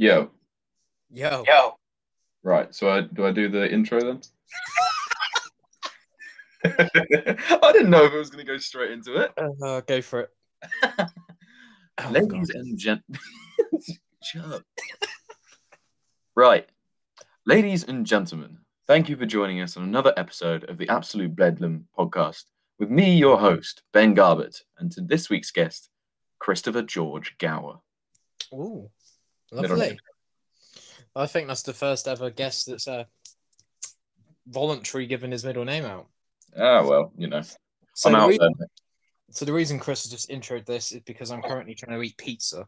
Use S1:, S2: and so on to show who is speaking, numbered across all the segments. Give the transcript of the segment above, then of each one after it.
S1: Yo,
S2: Yo.
S3: Yo,
S1: right. So I, do I do the intro then? I didn't know if it was going to go straight into it.
S2: Uh, go for it. Oh,
S1: Ladies
S2: God.
S1: and gent, shut up. right, ladies and gentlemen, thank you for joining us on another episode of the Absolute Bedlam podcast with me, your host Ben Garbett, and to this week's guest, Christopher George Gower.
S2: Ooh,
S1: Middle
S2: lovely. I think that's the first ever guest that's uh, voluntary giving his middle name out.
S1: Ah, well, you know,
S2: So
S1: I'm
S2: the,
S1: out
S2: reason, so the reason Chris has just introed this is because I'm currently trying to eat pizza.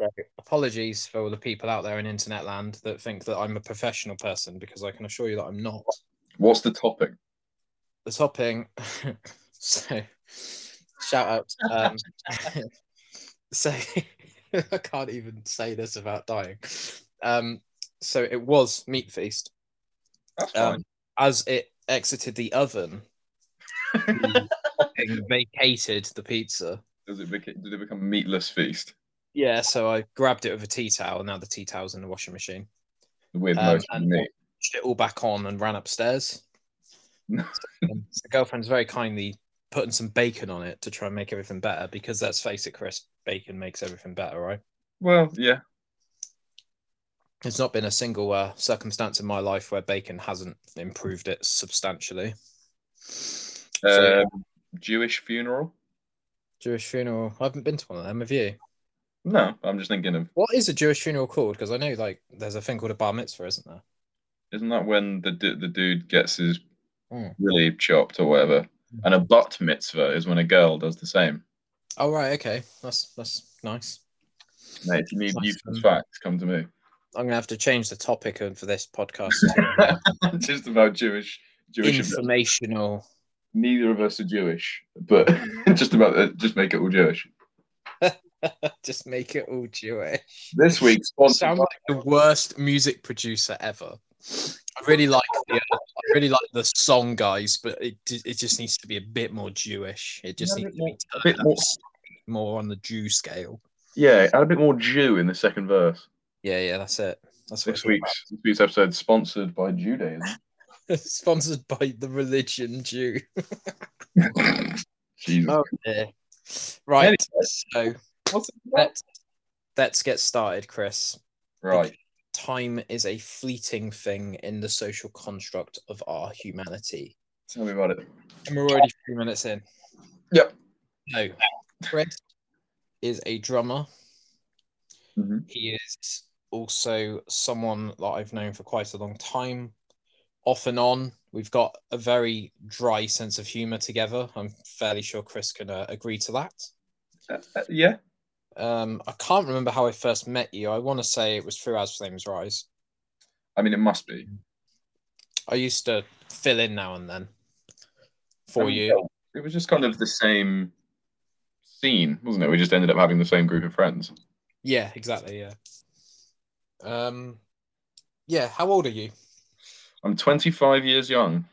S2: So apologies for all the people out there in internet land that think that I'm a professional person because I can assure you that I'm not.
S1: What's the topping?
S2: the topping. so, shout out. Um, so, I can't even say this without dying. Um, so it was meat feast. Um, as it exited the oven, the vacated the pizza.
S1: Does it beca- did it become meatless feast
S2: Yeah, so I grabbed it with a tea towel. Now the tea towel's in the washing machine.
S1: with
S2: Um,
S1: most
S2: and-
S1: meat?
S2: It all back on and ran upstairs. Um, the girlfriend's very kindly putting some bacon on it to try and make everything better because let's face it, Chris, bacon makes everything better, right?
S1: Well, yeah.
S2: There's not been a single uh, circumstance in my life where bacon hasn't improved it substantially. So-
S1: Um, Jewish funeral?
S2: Jewish funeral. I haven't been to one of them. Have you?
S1: No, I'm just thinking of.
S2: What is a Jewish funeral called? Because I know like there's a thing called a bar mitzvah, isn't there?
S1: Isn't that when the du- the dude gets his
S2: Hmm.
S1: really chopped or whatever? And a bat mitzvah is when a girl does the same.
S2: Oh right, okay, that's that's nice.
S1: Mate, if you need useless facts, come to me.
S2: I'm gonna have to change the topic of- for this podcast. To,
S1: just about Jewish Jewish. events.
S2: informational.
S1: Neither of us are Jewish, but just about uh, just make it all Jewish.
S2: Just make it all Jewish.
S1: This week, sponsored
S2: sound like the worst music producer ever. I really like the uh, really like the song guys, but it it just needs to be a bit more Jewish. It just
S1: Yeah,
S2: needs
S1: bit
S2: to be
S1: more- a bit more-
S2: more on the Jew scale.
S1: yeah, add a bit more Jew in the second verse.
S2: Yeah, yeah, that's it. That's what
S1: This
S2: it's
S1: week's this week's episode sponsored by Judaism.
S2: sponsored by the religion Jew.
S1: Jesus.
S2: Oh dear. Right,
S1: Anyway.
S2: so
S1: What's it about?
S2: let's let's get started, Chris.
S1: Right.
S2: Time is a fleeting thing in the social construct of our humanity.
S1: Tell me about it.
S2: And we're already three minutes in.
S1: Yep.
S2: So, Chris is a drummer.
S1: Mhm.
S2: He is also someone that I've known for quite a long time. Off and on, we've got a very dry sense of humor together. I'm fairly sure Chris can uh, agree to that.
S1: Uh, uh, yeah.
S2: Um, I can't remember how I first met you. I want to say it was through As Flames Rise.
S1: I mean, it must be.
S2: I used to fill in now and then for
S1: Um,
S2: you.
S1: It was just kind of the same scene, wasn't it? We just ended up having the same group of friends.
S2: Yeah, exactly. Yeah. Um, yeah. How old are you?
S1: I'm 25 years young,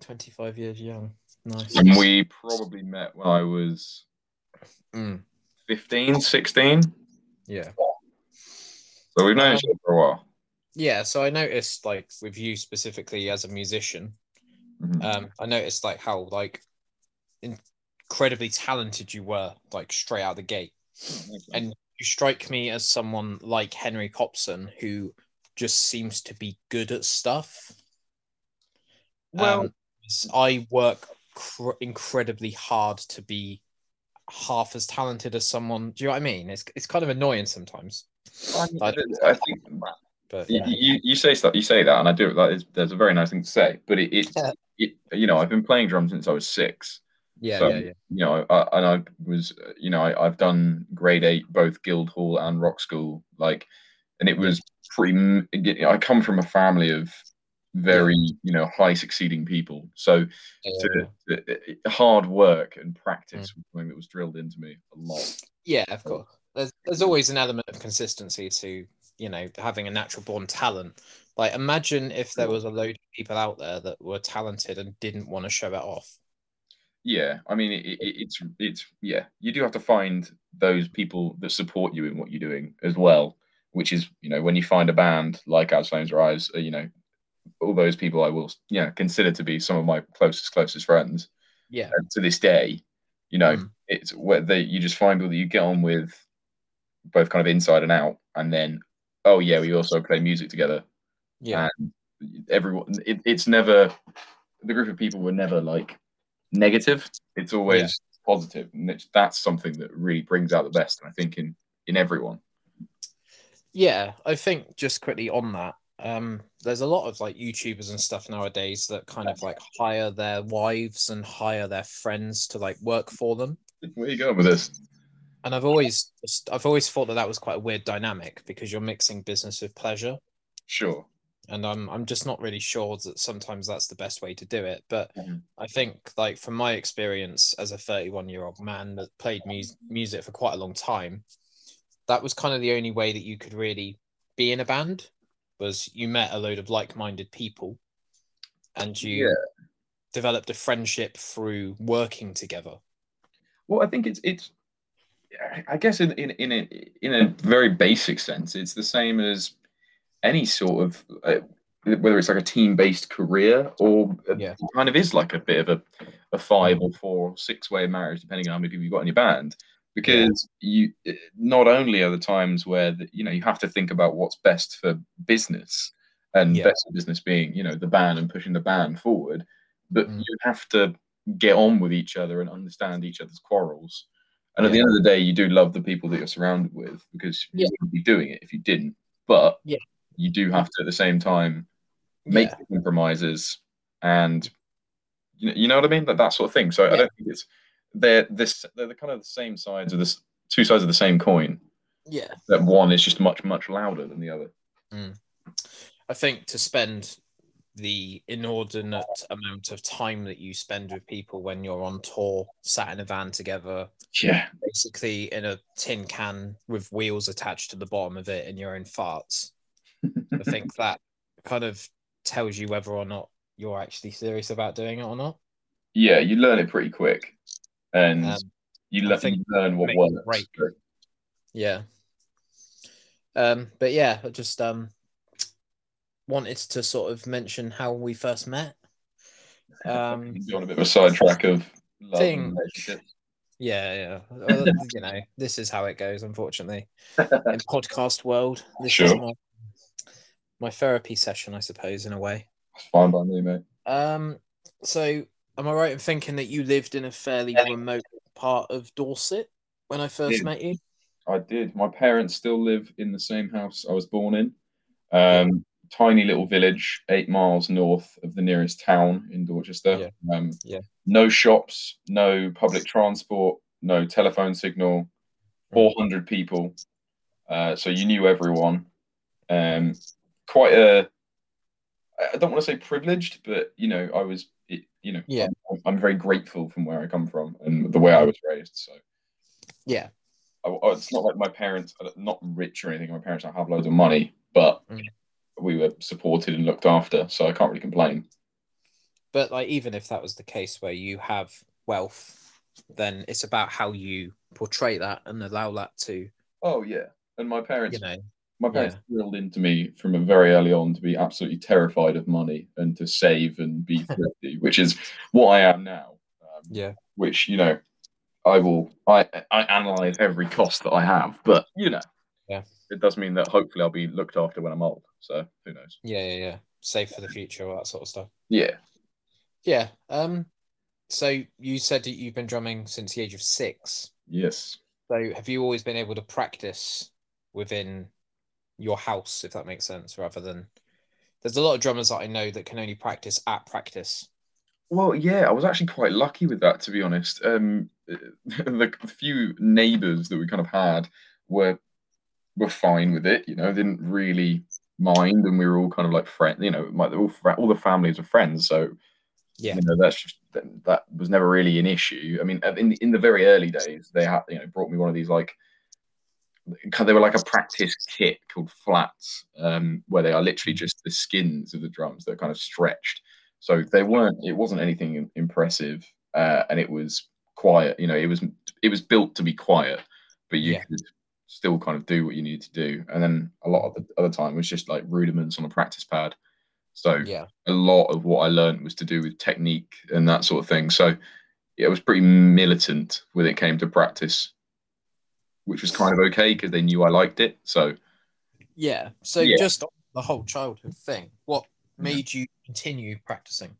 S2: 25 years young. Nice.
S1: and we probably met when I was
S2: Mm,
S1: 15, 16.
S2: yeah.
S1: So we've known
S2: Um,
S1: each other for a while.
S2: Yeah. So I noticed, like, with you specifically as a musician,
S1: Mhm.
S2: um, I noticed, like, how, like, incredibly talented you were, like, straight out the gate. And you strike me as someone like Henry Copson who just seems to be good at stuff.
S1: well,
S2: Um, I work cr- incredibly hard to be half as talented as someone. Do you know what I mean? It's it's kind of annoying sometimes.
S1: I,
S2: I-
S1: I think
S2: But
S1: you,
S2: yeah,
S1: you, you say stuff, you say that, and I do. That is, that's a very nice thing to say. But it, it,
S2: Yeah.
S1: it, you know, I've been playing drums since I was six.
S2: yeah,
S1: so-
S2: yeah, yeah.
S1: You know, I, and I was, uh, you know, I, I've done grade eight, both Guildhall and Rock School, like, and it was pretty. I come from a family of very, you know, high succeeding people. So
S2: yeah,
S1: to, to- hard work and practice
S2: Mm.
S1: was something that was drilled into me a lot.
S2: Yeah, of course. There's there's always an element of consistency to you know having a natural born talent. Like imagine if there was a load of people out there that were talented and didn't want to show it off.
S1: Yeah, I mean, it, it, it's it's yeah. You do have to find those people that support you in what you're doing as well. which is you know when you find a band like As Flames Rise, uh, you know all those people I will yeah consider to be some of my closest closest friends.
S2: Yeah.
S1: And to this day, you know,
S2: Mm.
S1: it's where they you just find people that you get on with, both kind of inside and out, and then oh yeah, we also play music together.
S2: Yeah.
S1: And everyone, it, it's never the group of people were never like negative. It's always positive, and it's, that's something that really brings out the best. I think in in everyone.
S2: Yeah, I think just quickly on that, um, there's a lot of like YouTubers and stuff nowadays that kind of like hire their wives and hire their friends to like work for them.
S1: Where you going with this?
S2: And I've always just, I've always thought that that was quite a weird dynamic because you're mixing business with pleasure,
S1: Sure.
S2: and I'm I'm just not really sure that sometimes that's the best way to do it. But
S1: Mhm.
S2: I think like from my experience as a 31 year old man that played mu- music for quite a long time, that was kind of the only way that you could really be in a band was you met a load of like-minded people and you
S1: Yeah.
S2: developed a friendship through working together.
S1: Well, I think it's it's. I guess in in in a, in a very basic sense, it's the same as any sort of uh, whether it's like a team based career or
S2: Yeah.
S1: it kind of is like a bit of a, a five or four or six way marriage, depending on how many people you've got in your band. Because you not only are the times where the, you know you have to think about what's best for business and
S2: Yeah.
S1: best for business being you know the band and pushing the band forward, but
S2: Mm.
S1: you have to get on with each other and understand each other's quarrels. And at the end of the day, you do love the people that you're surrounded with because you wouldn't be doing it if you didn't. But
S2: Yeah.
S1: you do have to at the same time make
S2: Yeah.
S1: compromises and you know, you know what I mean? That that sort of thing. So I don't think it's they're this they're the kind of the same sides of this two sides of the same coin.
S2: Yeah.
S1: That one is just much, much louder than the other. Mm.
S2: I think to spend the inordinate amount of time that you spend with people when you're on tour, sat in a van together,
S1: Yeah.
S2: basically in a tin can with wheels attached to the bottom of it and your own farts. I think that kind of tells you whether or not you're actually serious about doing it or not.
S1: Yeah, you learn it pretty quick. And
S2: Um,
S1: you,
S2: I
S1: le-
S2: think
S1: you learn what works.
S2: break. yeah. Um, but yeah, I just um wanted to sort of mention how we first met. Um,
S1: You're on a bit of a sidetrack of love relationships.
S2: yeah, yeah. You know, this is how it goes, unfortunately. In podcast world, this is my my therapy session, I suppose, in a way.
S1: It's fine by me, mate.
S2: Um, so am I right in thinking that you lived in a fairly remote part of Dorset when I first
S1: Yeah.
S2: met you?
S1: I did. My parents still live in the same house I was born in. Um, Tiny little village, eight miles north of the nearest town in Dorchester. Um,
S2: Yeah.
S1: No shops, no public transport, no telephone signal. Four hundred people. Uh, so you knew everyone. Um, quite a, I don't want to say privileged, but you know, I was. It- You know,
S2: Yeah.
S1: I'm, I'm very grateful from where I come from and the way I was raised. So.
S2: Yeah.
S1: I, I- it's not like my parents are not rich or anything. My parents don't have loads of money, but
S2: Mm.
S1: we were supported and looked after, so I can't really complain.
S2: But like even if that was the case where you have wealth, then it's about how you portray that and allow that to,
S1: Oh yeah, and my parents,
S2: you know,
S1: my parents drilled into me from a very early on to be absolutely terrified of money and to save and be thrifty, which is what I am now. Um,
S2: yeah.
S1: Which you know, I will. I I analyze every cost that I have, but you know,
S2: Yeah.
S1: it does mean that hopefully I'll be looked after when I'm old. So who knows?
S2: Yeah, yeah, yeah. Save for the future, all that sort of stuff.
S1: Yeah.
S2: Yeah. Um so you said that you've been drumming since the age of six.
S1: Yes.
S2: So have you always been able to practice within your house, if that makes sense, rather than there's a lot of drummers that I know that can only practice at practice.
S1: Well, yeah, I was actually quite lucky with that, to be honest. Um, the few neighbours that we kind of had were were fine with it, you know, didn't really mind, and we were all kind of like friends, you know, my, all all the families were friends, so
S2: Yeah.
S1: you know that's just that, that was never really an issue. I mean, in in the very early days, they had you know brought me one of these like they were like a practice kit called flats, um, where they are literally just the skins of the drums that are kind of stretched. So they weren't. It wasn't anything impressive, uh, and it was quiet. You know, it was it was built to be quiet, but you
S2: Yeah.
S1: could still kind of do what you need to do. And then a lot of the other time was just like rudiments on a practice pad. So
S2: Yeah.
S1: a lot of what I learned was to do with technique and that sort of thing. So yeah, it was pretty militant when it came to practice, which was kind of okay because they knew I liked it. So
S2: Yeah. So
S1: Yeah.
S2: just on the whole childhood thing, what made you continue practicing?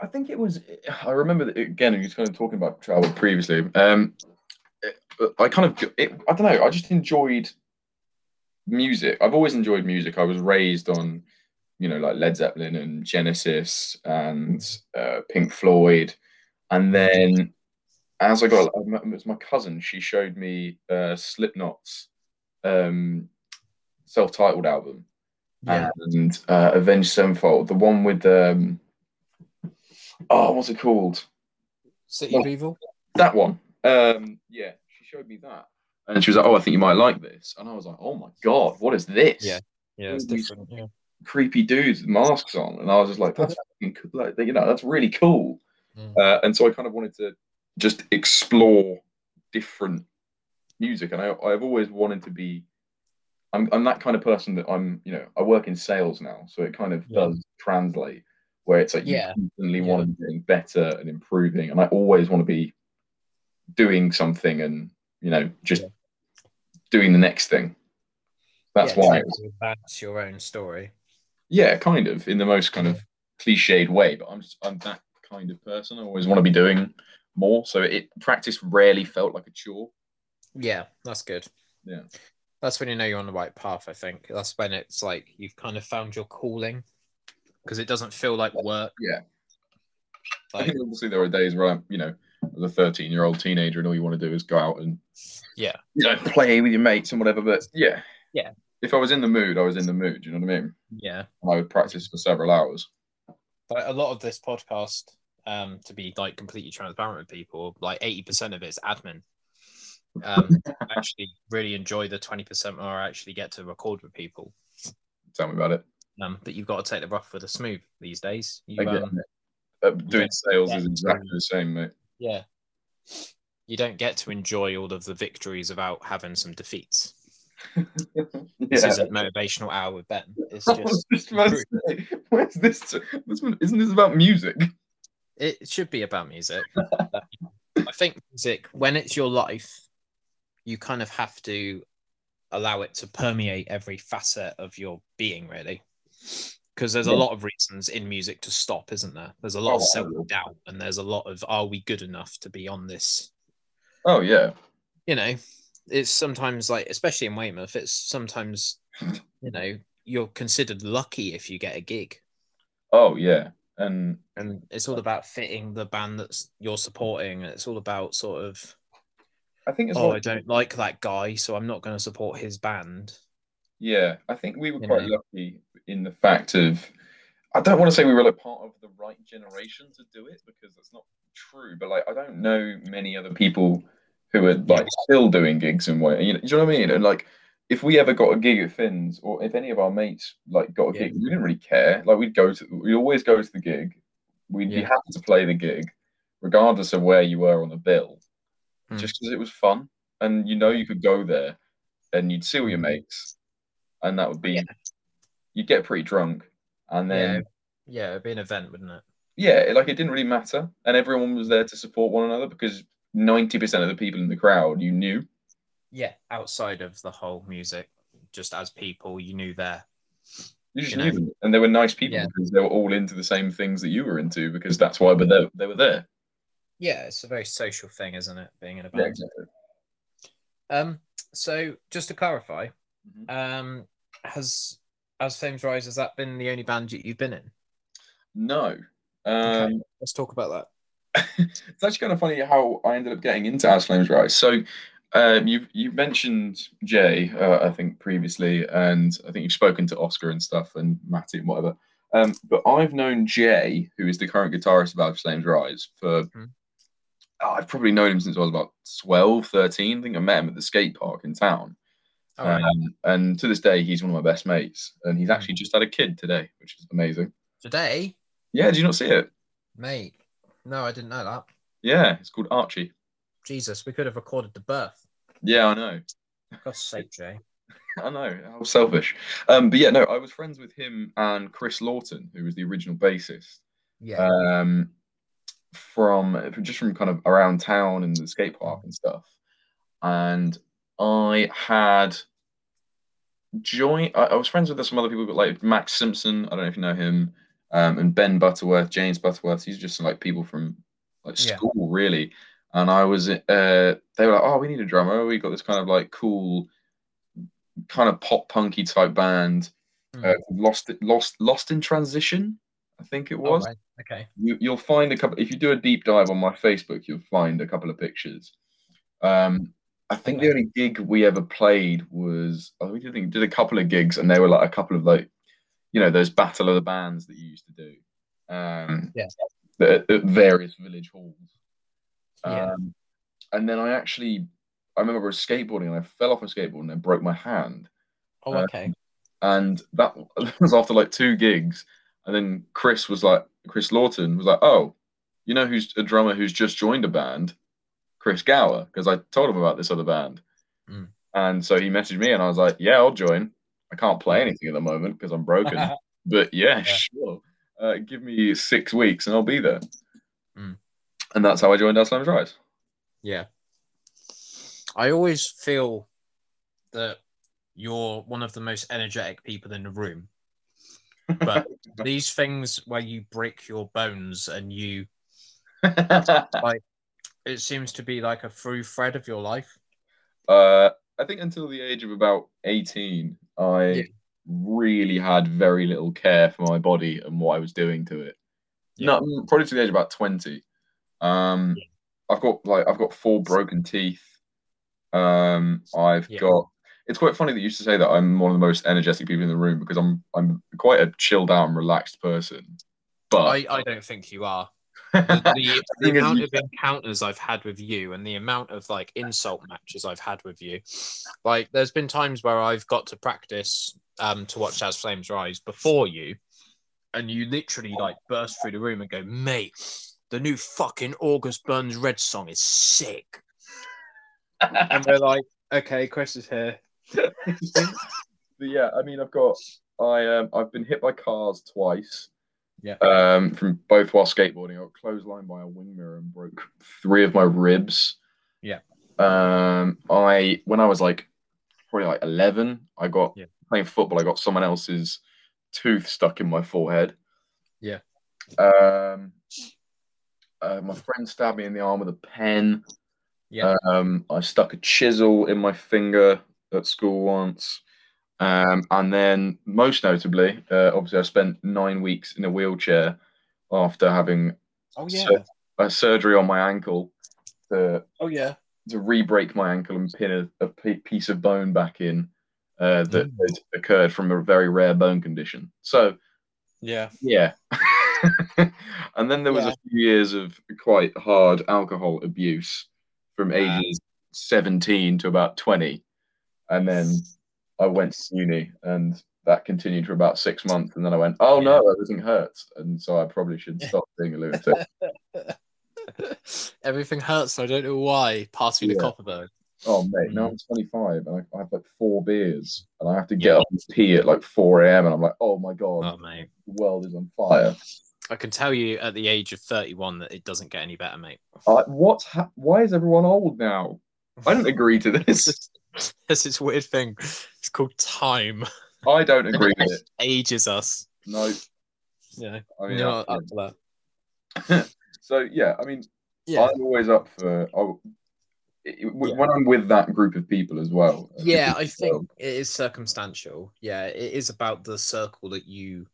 S1: I think it was. I remember that again. You were kind of talking about travel previously. Um, I kind of. It, I don't know. I just enjoyed music. I've always enjoyed music. I was raised on, you know, like Led Zeppelin and Genesis and uh, Pink Floyd, and then as I got, it was my cousin. She showed me uh, Slipknot's um, self-titled album
S2: Yeah.
S1: and uh, Avenged Sevenfold, the one with um, oh, what's it called?
S2: City
S1: Well-
S2: of Evil?
S1: That one. Um, yeah, she showed me that, and she was like, "Oh, I think you might like this," and I was like, "Oh my god, what is this?"
S2: Yeah. Yeah, it's different. Yeah.
S1: creepy dudes with masks on, and I was just like, "That's fucking cool. like, you know, that's really cool."
S2: Mm.
S1: Uh, and so I kind of wanted to just explore different music, and I, I've always wanted to be. I'm, I'm that kind of person that I'm, you know, I work in sales now, so it kind of
S2: Yeah.
S1: does translate where it's like
S2: Yeah.
S1: you constantly
S2: Yeah.
S1: want to be getting better and improving, and I always want to be doing something and you know just
S2: Yeah.
S1: doing the next thing. That's
S2: yeah,
S1: why, was,
S2: advance your own story.
S1: yeah, kind of in the most kind of cliched way, but I'm just I'm that kind of person. I always want to be doing more, so it practice rarely felt like a chore.
S2: Yeah, that's good.
S1: Yeah.
S2: That's when you know you're on the right path, I think. That's when it's like you've kind of found your calling because it doesn't feel like work.
S1: Yeah. I think obviously there are days where I'm, you know, as a 13 year old teenager and all you want to do is go out and,
S2: Yeah.
S1: you know, play with your mates and whatever. But yeah.
S2: Yeah.
S1: If I was in the mood, I was in the mood. You know what I mean?
S2: yeah.
S1: And I would practice for several hours.
S2: But a lot of this podcast, um, to be like completely transparent with people, like 80% of it is admin. Um, I actually really enjoy the 20% where I actually get to record with people.
S1: Tell me about it.
S2: Um, but you've got to take the rough with the smooth these days. You, um,
S1: uh, doing sales is exactly the same, mate.
S2: yeah. You don't get to enjoy all of the victories without having some defeats. This
S1: Yeah.
S2: isn't motivational hour with Ben. It's just
S1: just say, where's this? this one, isn't this about music?
S2: It should be about music. I think music, when it's your life, you kind of have to allow it to permeate every facet of your being, really. Because there's a lot of reasons in music to stop, isn't there? There's a lot of
S1: Oh,
S2: self doubt, and there's a lot of are we good enough to be on this?
S1: Oh yeah,
S2: You know, it's sometimes like, especially in Weymouth, it's sometimes, you know, you're considered lucky if you get a gig.
S1: oh yeah, and
S2: and it's all about fitting the band that's you're supporting and it's all about sort of
S1: I think it's
S2: oh
S1: well-
S2: i don't like that guy so i'm not going to support his band
S1: Yeah, I think we were
S2: You
S1: quite
S2: know.
S1: lucky in the fact of. I don't want to say we were like part of the right generation to do it because that's not true. But like, I don't know many other people who are like still doing gigs and way. You know, do you know what I mean? And like, if we ever got a gig at Finn's, or if any of our mates like got a
S2: Yeah.
S1: gig, we didn't really care. Like, we'd go to, we'd always go to the gig. We'd be happy to play the gig, regardless of where you were on the bill,
S2: Hmm.
S1: just because it was fun, and you know you could go there, and you'd see all your mates, and that would be
S2: Yeah.
S1: you'd get pretty drunk and then
S2: yeah it'd be an event wouldn't it
S1: yeah, like it didn't really matter and everyone was there to support one another because 90% of the people in the crowd you knew
S2: yeah outside of the whole music just as people you knew there
S1: you just
S2: You
S1: knew
S2: know?
S1: them and they were nice people
S2: Yeah.
S1: because they were all into the same things that you were into because that's why but they, they were there
S2: yeah it's a very social thing isn't it being in a
S1: yeah,
S2: band
S1: exactly.
S2: um so just to clarify
S1: Mhm.
S2: um has as flames rise has that been the only band you- you've been in
S1: no um
S2: let's talk about that
S1: it's actually kind of funny how I ended up getting into As Flames Rise. So um, you've you've mentioned Jay, uh, I think previously, and I think you've spoken to Oscar and stuff, and Matty and whatever. Um, but I've known Jay, who is the current guitarist of As Flames Rise, for
S2: Mhm.
S1: oh, I've probably known him since I was about 12, 13. I think I met him at the skate park in town.
S2: right
S1: Um, and to this day, he's one of my best mates, and he's actually just had a kid today, which is amazing.
S2: today
S1: Yeah, did you not see it?
S2: mate no i didn't know that
S1: Yeah, it's called Archie.
S2: Jesus we could have recorded the birth
S1: Yeah, I know.
S2: God's sake, Jay.
S1: I know how selfish. Um, but yeah, no, I was friends with him and Chris Lawton, who was the original bassist.
S2: Yeah.
S1: Um, from just from kind of around town and the skate park and stuff. And I had joined. I, I was friends with some other people, but like Max Simpson. I don't know if you know him, um, and Ben Butterworth, James Butterworth. He's just like people from like
S2: Yeah.
S1: school, really. And I was, uh, they were like, "Oh, we need a drummer. We got this kind of like cool, kind of pop punky type band,
S2: Hmm.
S1: uh, Lost, Lost, Lost in Transition." I think it
S2: Oh,
S1: was.
S2: right. Okay.
S1: You, you'll find a couple. If you do a deep dive on my Facebook, you'll find a couple of pictures. Um, I think the only gig we ever played was oh, we did, did a couple of gigs, and they were like a couple of like, you know, those battle of the bands that you used to do. Um,
S2: Yeah.
S1: At, at various village halls.
S2: Yeah.
S1: Um, and then I actually, I remember I was skateboarding and I fell off my skateboard and I broke my hand
S2: Oh,
S1: Uh,
S2: okay.
S1: and that was after like two gigs. And then Chris was like, Chris Lawton was like, "Oh, you know who's a drummer who's just joined a band, Chris Gower?" Because I told him about this other band,
S2: Mm.
S1: and so he messaged me, and I was like, "Yeah, I'll join. I can't play anything at the moment because I'm broken, but yeah,
S2: Yeah.
S1: sure. Uh, give me six weeks and I'll be there."
S2: Mm.
S1: And that's how I joined As Flames Rise.
S2: Yeah. I always feel that you're one of the most energetic people in the room. But these things where you break your bones and you, it seems to be like a through thread of your life.
S1: Uh, I think until the age of about 18, I
S2: Yeah.
S1: really had very little care for my body and what I was doing to it.
S2: Yeah.
S1: No, probably to the age of about 20. Um, I've got like I've got four broken teeth. Um, I've
S2: Yeah.
S1: got. It's quite funny that you used to say that I'm one of the most energetic people in the room because I'm I'm quite a chilled out and relaxed person. But
S2: I, I don't think you are. The, the, the amount of encounters I've had with you and the amount of like insult matches I've had with you, like there's been times where I've got to practice um to watch As Flames Rise before you, and you literally like burst through the room and go, mate, the new fucking August Burns Red song is sick. And we're like, okay, Chris is here.
S1: But yeah, I mean, I've got I um I've been hit by cars twice.
S2: Yeah.
S1: Um, from both while skateboarding, I got clotheslined by a wing mirror and broke three of my ribs.
S2: Yeah.
S1: Um, I when I was like probably like eleven, I got
S2: Yeah.
S1: playing football. I got someone else's tooth stuck in my forehead.
S2: Yeah.
S1: Um. Uh, my friend stabbed me in the arm with a pen.
S2: Yeah.
S1: Um, I stuck a chisel in my finger at school once. Um, and then, most notably, uh, obviously, I spent nine weeks in a wheelchair after having
S2: Oh
S1: yeah. a surgery on my ankle to
S2: Oh yeah.
S1: to re-break my ankle and pin a, a p- piece of bone back in uh, that
S2: Mm.
S1: had occurred from a very rare bone condition. So
S2: Yeah.
S1: yeah. and then there was
S2: Yeah.
S1: a few years of quite hard alcohol abuse from ages 17 to about 20. And then I went to uni and that continued for about six months. And then I went, oh no, everything hurts. And so I probably should stop being a lunatic.
S2: Everything hurts. I don't know why. Pass me the
S1: Yeah.
S2: Kopparberg.
S1: oh, mate, now hmm. I'm 25 and I, I have like four beers and I have to get up and pee at like 4 a.m. And I'm like, oh my God,
S2: Oh mate.
S1: the world is on fire.
S2: I can tell you at the age of 31 that it doesn't get any better, mate.
S1: Uh, what's ha- why is everyone old now? I don't agree to this.
S2: There's this weird thing. It's called time.
S1: I don't agree with it.
S2: Ages us.
S1: No,
S2: Yeah.
S1: I mean,
S2: You're up to that.
S1: so yeah, I mean,
S2: Yeah.
S1: I'm always up for. Oh, it- it-
S2: Yeah.
S1: when I'm with that group of people as well.
S2: Yeah, I think
S1: um,
S2: it is circumstantial. Yeah, it is about the circle that you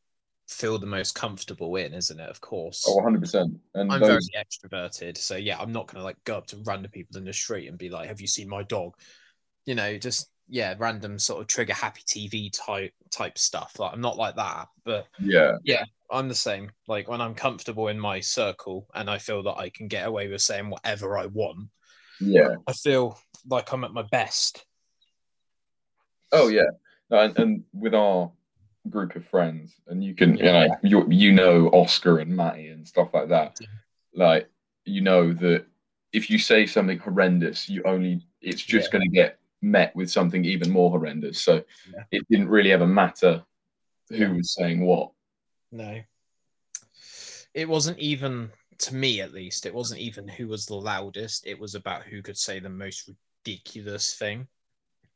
S2: feel the most comfortable in, isn't it? Of course.
S1: oh, 100 percent. And
S2: I'm
S1: those,
S2: very extroverted, so yeah, I'm not gonna like go up to random people in the street and be like, "Have you seen my dog?" You know, just yeah, random sort of trigger happy TV type type stuff. Like I'm not like that, but
S1: yeah, yeah,
S2: I'm the same. Like when I'm comfortable in my circle and I feel that I can get away with saying whatever I want,
S1: yeah.
S2: I feel like I'm at my best.
S1: Oh yeah. And, and with our group of friends, and you can, you know, you you know Oscar and Matty and stuff like that. Like you know that if you say something horrendous, you only it's just
S2: Yeah.
S1: going to get met with something even more horrendous. So
S2: Yeah.
S1: it didn't really ever matter who
S2: Yeah.
S1: was saying what.
S2: No. It wasn't even to me at least, it wasn't even who was the loudest. It was about who could say the most ridiculous thing.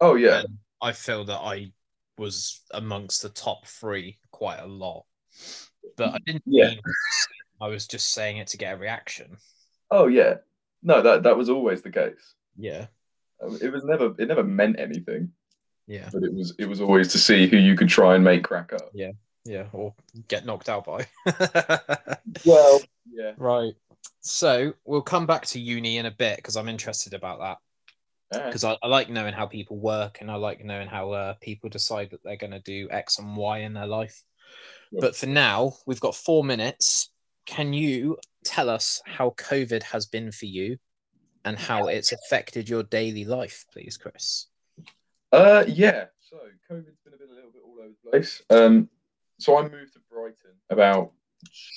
S1: Oh yeah,
S2: And I feel that I was amongst the top three quite a lot. But I didn't
S1: Yeah.
S2: mean I was just saying it to get a reaction.
S1: oh yeah. No, that that was always the case.
S2: Yeah.
S1: Um, It was never it never meant anything,
S2: Yeah.
S1: but it was it was always to see who you could try and make crack up.
S2: Yeah. Yeah. Or get knocked out by.
S1: Well, yeah.
S2: right. So we'll come back to uni in a bit because I'm interested about that.
S1: Yeah.
S2: because I, I like knowing how people work and I like knowing how uh, people decide that they're going to do X and Y in their life.
S1: Yeah.
S2: But for now, we've got four minutes. Can you tell us how COVID has been for you and how it's affected your daily life, please, Chris?
S1: Uh, yeah. So COVID's been a bit a little bit all over the place. Um, so I moved to Brighton about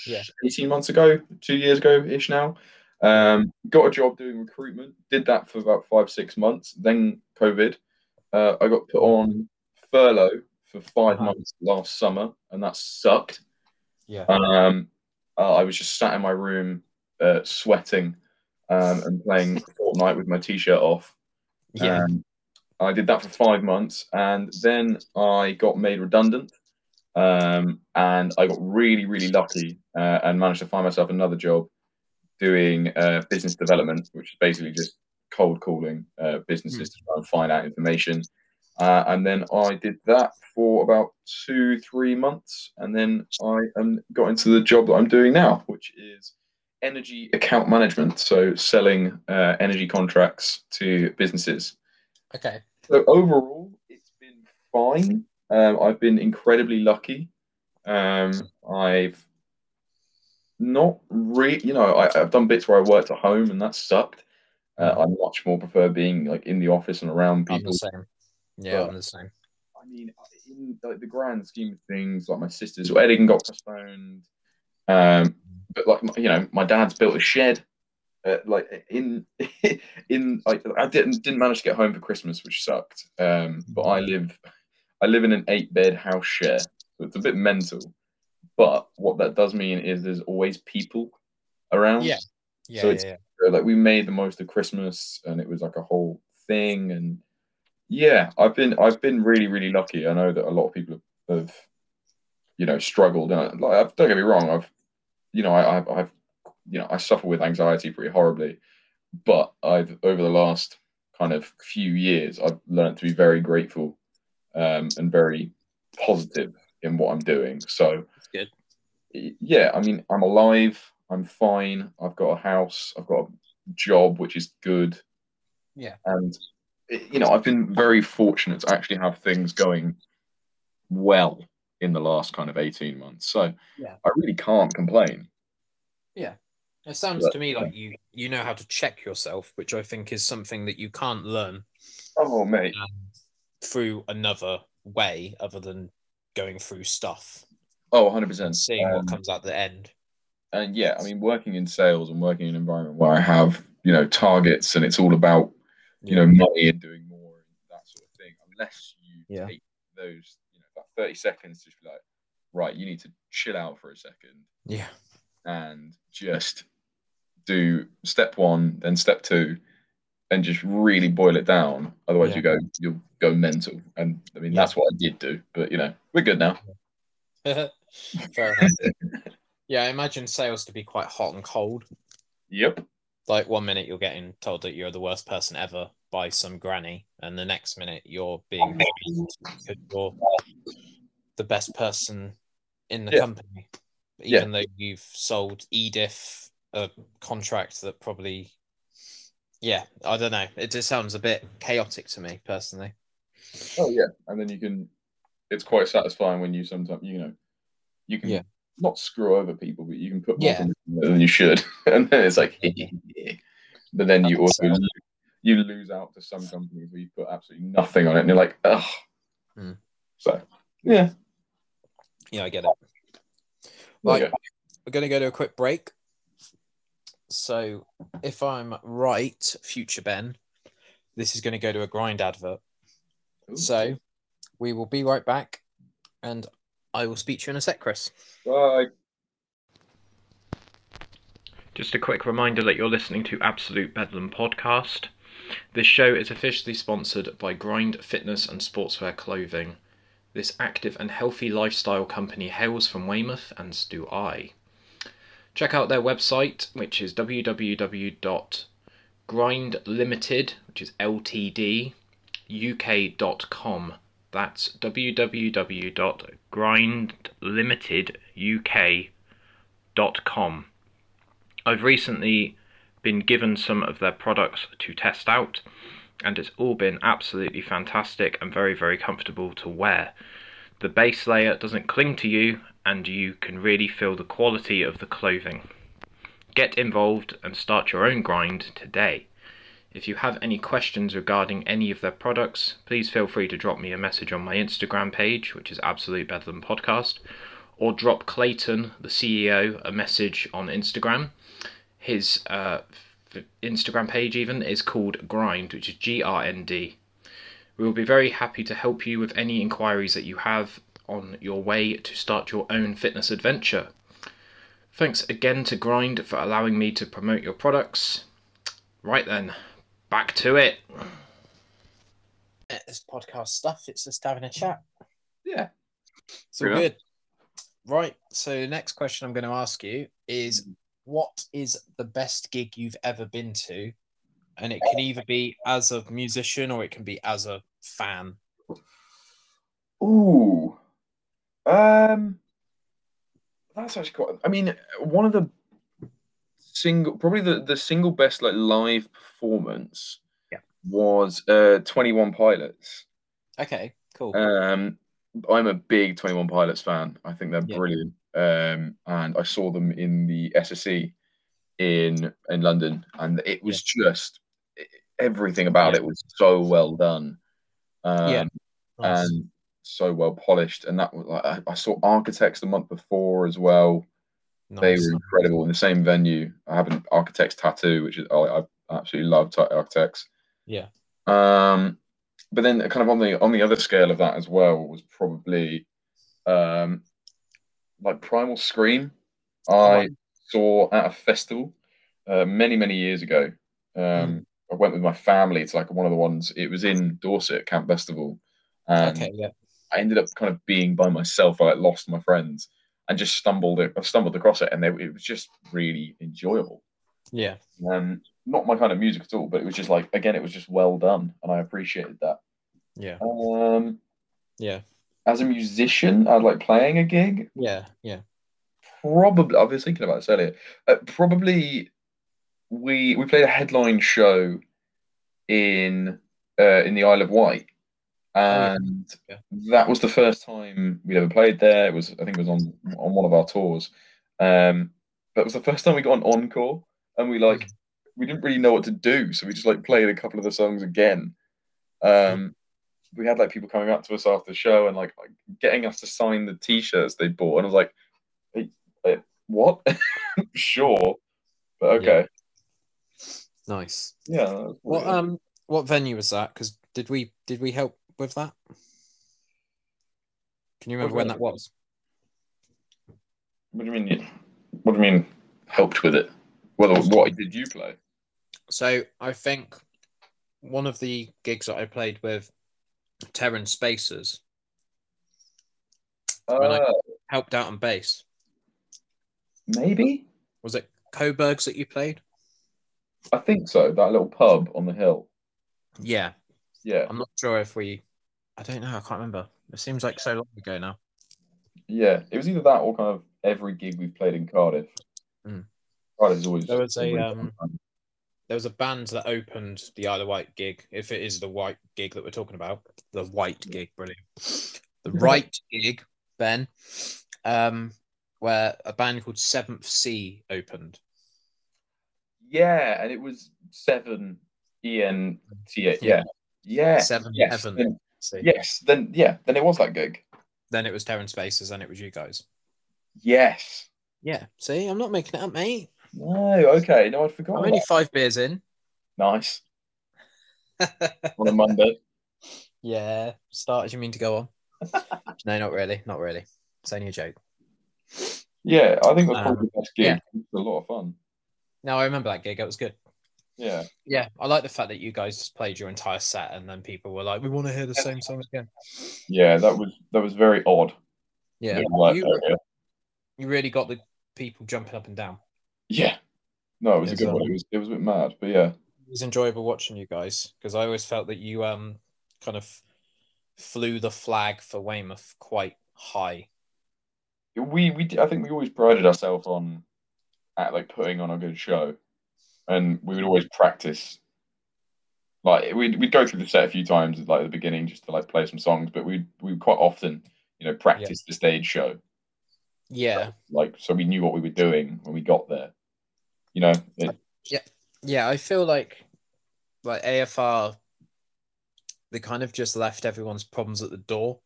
S2: Yeah.
S1: 18 months ago, two years ago ish now. Um, got a job doing recruitment. Did that for about five six months. Then COVID. Uh, I got put on furlough for 5
S2: Uh-huh.
S1: months last summer, and that sucked.
S2: Yeah.
S1: Um, uh, I was just sat in my room, uh, sweating, um, and playing Fortnite with my t-shirt off.
S2: Yeah.
S1: Um, I did that for five months, and then I got made redundant. Um, and I got really, really lucky uh, and managed to find myself another job doing uh, business development, which is basically just cold calling uh, businesses to try and find out information. Uh, and then I did that for about two, three months, and then I um, got into the job that I'm doing now, which is energy account management. So selling uh, energy contracts to businesses.
S2: okay.
S1: So overall, it's been fine. Um, I've been incredibly lucky. Um, I've not really, you know, I, I've done bits where I worked at home, and that sucked. Uh, I much more prefer being like in the office and around
S2: I'm
S1: people.
S2: the same. Yeah,
S1: But-
S2: I'm the same.
S1: I mean, in like the grand scheme of things, like my sister's wedding got postponed. Um, but like you know, my dad's built a shed. Uh, like in in like I didn't didn't manage to get home for Christmas, which sucked. Um, but I live I live in an eight bed house share, so it's a bit mental. But what that does mean is there's always people around.
S2: Yeah. Yeah,
S1: So it's-
S2: yeah.
S1: So, like we made the most of Christmas, and it was like a whole thing. And yeah, I've been I've been really really lucky. I know that a lot of people have, you know, struggled. And like, I've- don't get me wrong, I've, you know, I, I've, I've, you know, I suffer with anxiety pretty horribly, but I've over the last kind of few years, I've learned to be very grateful, um, and very positive in what I'm doing. So. Yeah, I mean, I'm alive. I'm fine. I've got a house. I've got a job, which is good.
S2: Yeah.
S1: And, you know, I've been very fortunate to actually have things going well in the last kind of 18 months. So
S2: Yeah.
S1: I really can't complain. Yeah.
S2: It sounds
S1: But-
S2: to me like you you know how to check yourself, which I think is something that you can't learn
S1: Oh, mate.
S2: um, through another way other than going through stuff
S1: Oh, 100%.
S2: seeing
S1: Um,
S2: what comes out the end.
S1: and yeah, I mean, working in sales and working in an environment where I have, you know, targets and it's all about, you know, money and doing more and that sort of thing. Unless you
S2: Yeah.
S1: take those, you know, about 30 seconds to just be like, right, you need to chill out for a second
S2: Yeah.
S1: and just do step one, then step two, and just really boil it down. Otherwise,
S2: Yeah.
S1: you go, you'll go mental. And I mean,
S2: Yeah.
S1: that's what I did do. But you know, we're good now.
S2: Fair enough. Yeah, I imagine sales to be quite hot and cold.
S1: Yep.
S2: Like one minute you're getting told that you're the worst person ever by some granny, and the next minute you're being you're the best person in the
S1: Yeah.
S2: company. Even though you've sold Edith a contract that probably yeah, I don't know. It just sounds a bit chaotic to me personally.
S1: Oh yeah, and then you can. It's quite satisfying when you sometimes you know, you can
S2: Yeah.
S1: not screw over people, but you can put more
S2: Yeah.
S1: than you should, and then it's like, but then you also
S2: uh,
S1: you lose out to some companies where you put absolutely nothing on it, and you're like, oh.
S2: Hmm.
S1: So yeah,
S2: Yeah, I get it. Right.
S1: go.
S2: We're gonna go to a quick break. So if I'm right, future Ben, this is going to go to a grind advert.
S1: Ooh.
S2: So we will be right back, and I will speak to you in a sec, Chris.
S1: Bye.
S3: Just a quick reminder that you're listening to Absolute Bedlam podcast. This show is officially sponsored by Grind Fitness and Sportswear Clothing. This active and healthy lifestyle company hails from Weymouth, and do I. Check out their website, which is www.grindlimited, which is LTD, uk.com. That's www.grindlimiteduk.com. I've recently been given some of their products to test out, and it's all been absolutely fantastic and very, very comfortable to wear. The base layer doesn't cling to you, and you can really feel the quality of the clothing. Get involved and start your own grind today. If you have any questions regarding any of their products, please feel free to drop me a message on my Instagram page, which is Absolute Bedlam Podcast, or drop Clayton, the CEO, a message on Instagram. His uh, Instagram page, even, is called Grind, which is G R N D. We will be very happy to help you with any inquiries that you have on your way to start your own fitness adventure. Thanks again to Grind for allowing me to promote your products. Right then, back to it.
S2: It's podcast stuff. It's just having a chat.
S1: Yeah.
S2: It's all
S1: Yeah.
S2: good. Right. So the next question I'm going to ask you is what is the best gig you've ever been to? And it can either be as a musician or it can be as a fan.
S1: Ooh. Um that's actually quite I mean, one of the single probably the, the single best like live performance
S2: Yeah.
S1: was uh 21 Pilots.
S2: Okay, cool.
S1: Um I'm a big 21 Pilots fan. I think they're
S2: Yeah.
S1: brilliant. Um and I saw them in the SSE in in London and it was just everything about
S2: Yeah.
S1: it was so well done. Um,
S2: Yeah. Nice.
S1: and so well polished. And that was like I, I saw Architects the month before as well. They were incredible in the same venue. I have an Architects tattoo, which is I, I absolutely love t- Architects.
S2: Yeah.
S1: Um, but then kind of on the on the other scale of that as well was probably um like Primal Scream. I
S2: right.
S1: saw at a festival uh, many many years ago. Um, I went with my family to like one of the ones. It was in Dorset Camp Bestival, and
S2: okay, yeah.
S1: I ended up kind of being by myself. I like, lost my friends and just stumbled it. I stumbled across it, and they, it was just really enjoyable.
S2: Yeah.
S1: Um, not my kind of music at all, but it was just like again, it was just well done, and I appreciated that.
S2: Yeah.
S1: Um,
S2: Yeah.
S1: as a musician, I like playing a gig.
S2: Yeah. Yeah.
S1: Probably, I was thinking about this earlier. Uh, probably, we we played a headline show in uh, in the Isle of Wight. And
S2: Yeah.
S1: that was the first time we'd ever played there. It was, I think, it was on on one of our tours. Um, but it was the first time we got an encore, and we like we didn't really know what to do, so we just like played a couple of the songs again. Um, we had like people coming up to us after the show and like, like getting us to sign the t-shirts they bought, and I was like, hey, hey, "What? sure, but
S2: Yeah.
S1: okay."
S2: Nice.
S1: Yeah.
S2: What um what venue was that? Because did we did we help with that? Can you remember when that was?
S1: What do you mean? you- What do you mean? Helped with it? Well, what did you play?
S2: So I think one of the gigs that I played with Terran Spacers When I-
S1: Uh,
S2: helped out on bass.
S1: maybe.
S2: Was it Coburgs that you played?
S1: I think so. That little pub on the hill.
S2: Yeah.
S1: Yeah,
S2: I'm not sure if we I don't know, I can't remember. It seems like so long ago now.
S1: yeah. It was either that or kind of every gig we've played in Cardiff.
S2: Mm.
S1: Cardiff's always.
S2: There was a, um. There was a band that opened the Isle of Wight gig, if it is the white gig that we're talking about. The white gig, brilliant. The right gig, Ben, um, where a band called Seventh Sea opened.
S1: Yeah, and it was seven E N T A.
S2: Yeah.
S1: Yeah, yeah.
S2: Seven
S1: yes,
S2: Heaven. See.
S1: yes, then yeah, then it was that gig.
S2: Then it was Terran Spaces and it was you guys.
S1: Yes.
S2: Yeah. See, I'm not making it up, mate.
S1: No, okay. No, I'd forgotten.
S2: I'm only
S1: that.
S2: five beers in.
S1: Nice on a Monday.
S2: yeah, start as you mean to go on. no, not really, not really. It's only a joke.
S1: Yeah, I think that's
S2: Um,
S1: probably the best gig.
S2: yeah.
S1: It was a lot of fun.
S2: No, I remember that gig. It was good.
S1: Yeah.
S2: Yeah, I like the fact that you guys just played your entire set and then people were like, "We want to hear the same song again."
S1: Yeah, that was that was very odd.
S2: Yeah,
S1: like,
S2: you,
S1: okay.
S2: you really got the people jumping up and down.
S1: Yeah. No, it was a
S2: It's,
S1: good one.
S2: um,
S1: It was it was a bit mad, but yeah.
S2: It was enjoyable watching you guys because I always felt that you um kind of flew the flag for Weymouth quite high.
S1: We we I think we always prided ourselves on at like putting on a good show, and we would always practice. Like we'd we'd go through the set a few times like at the beginning just to like play some songs, but we we quite often you know practice the stage show
S2: Yeah,
S1: like so we knew what we were doing when we got there. You know, it,
S2: yeah. I feel like like AFR, they kind of just left everyone's problems at the door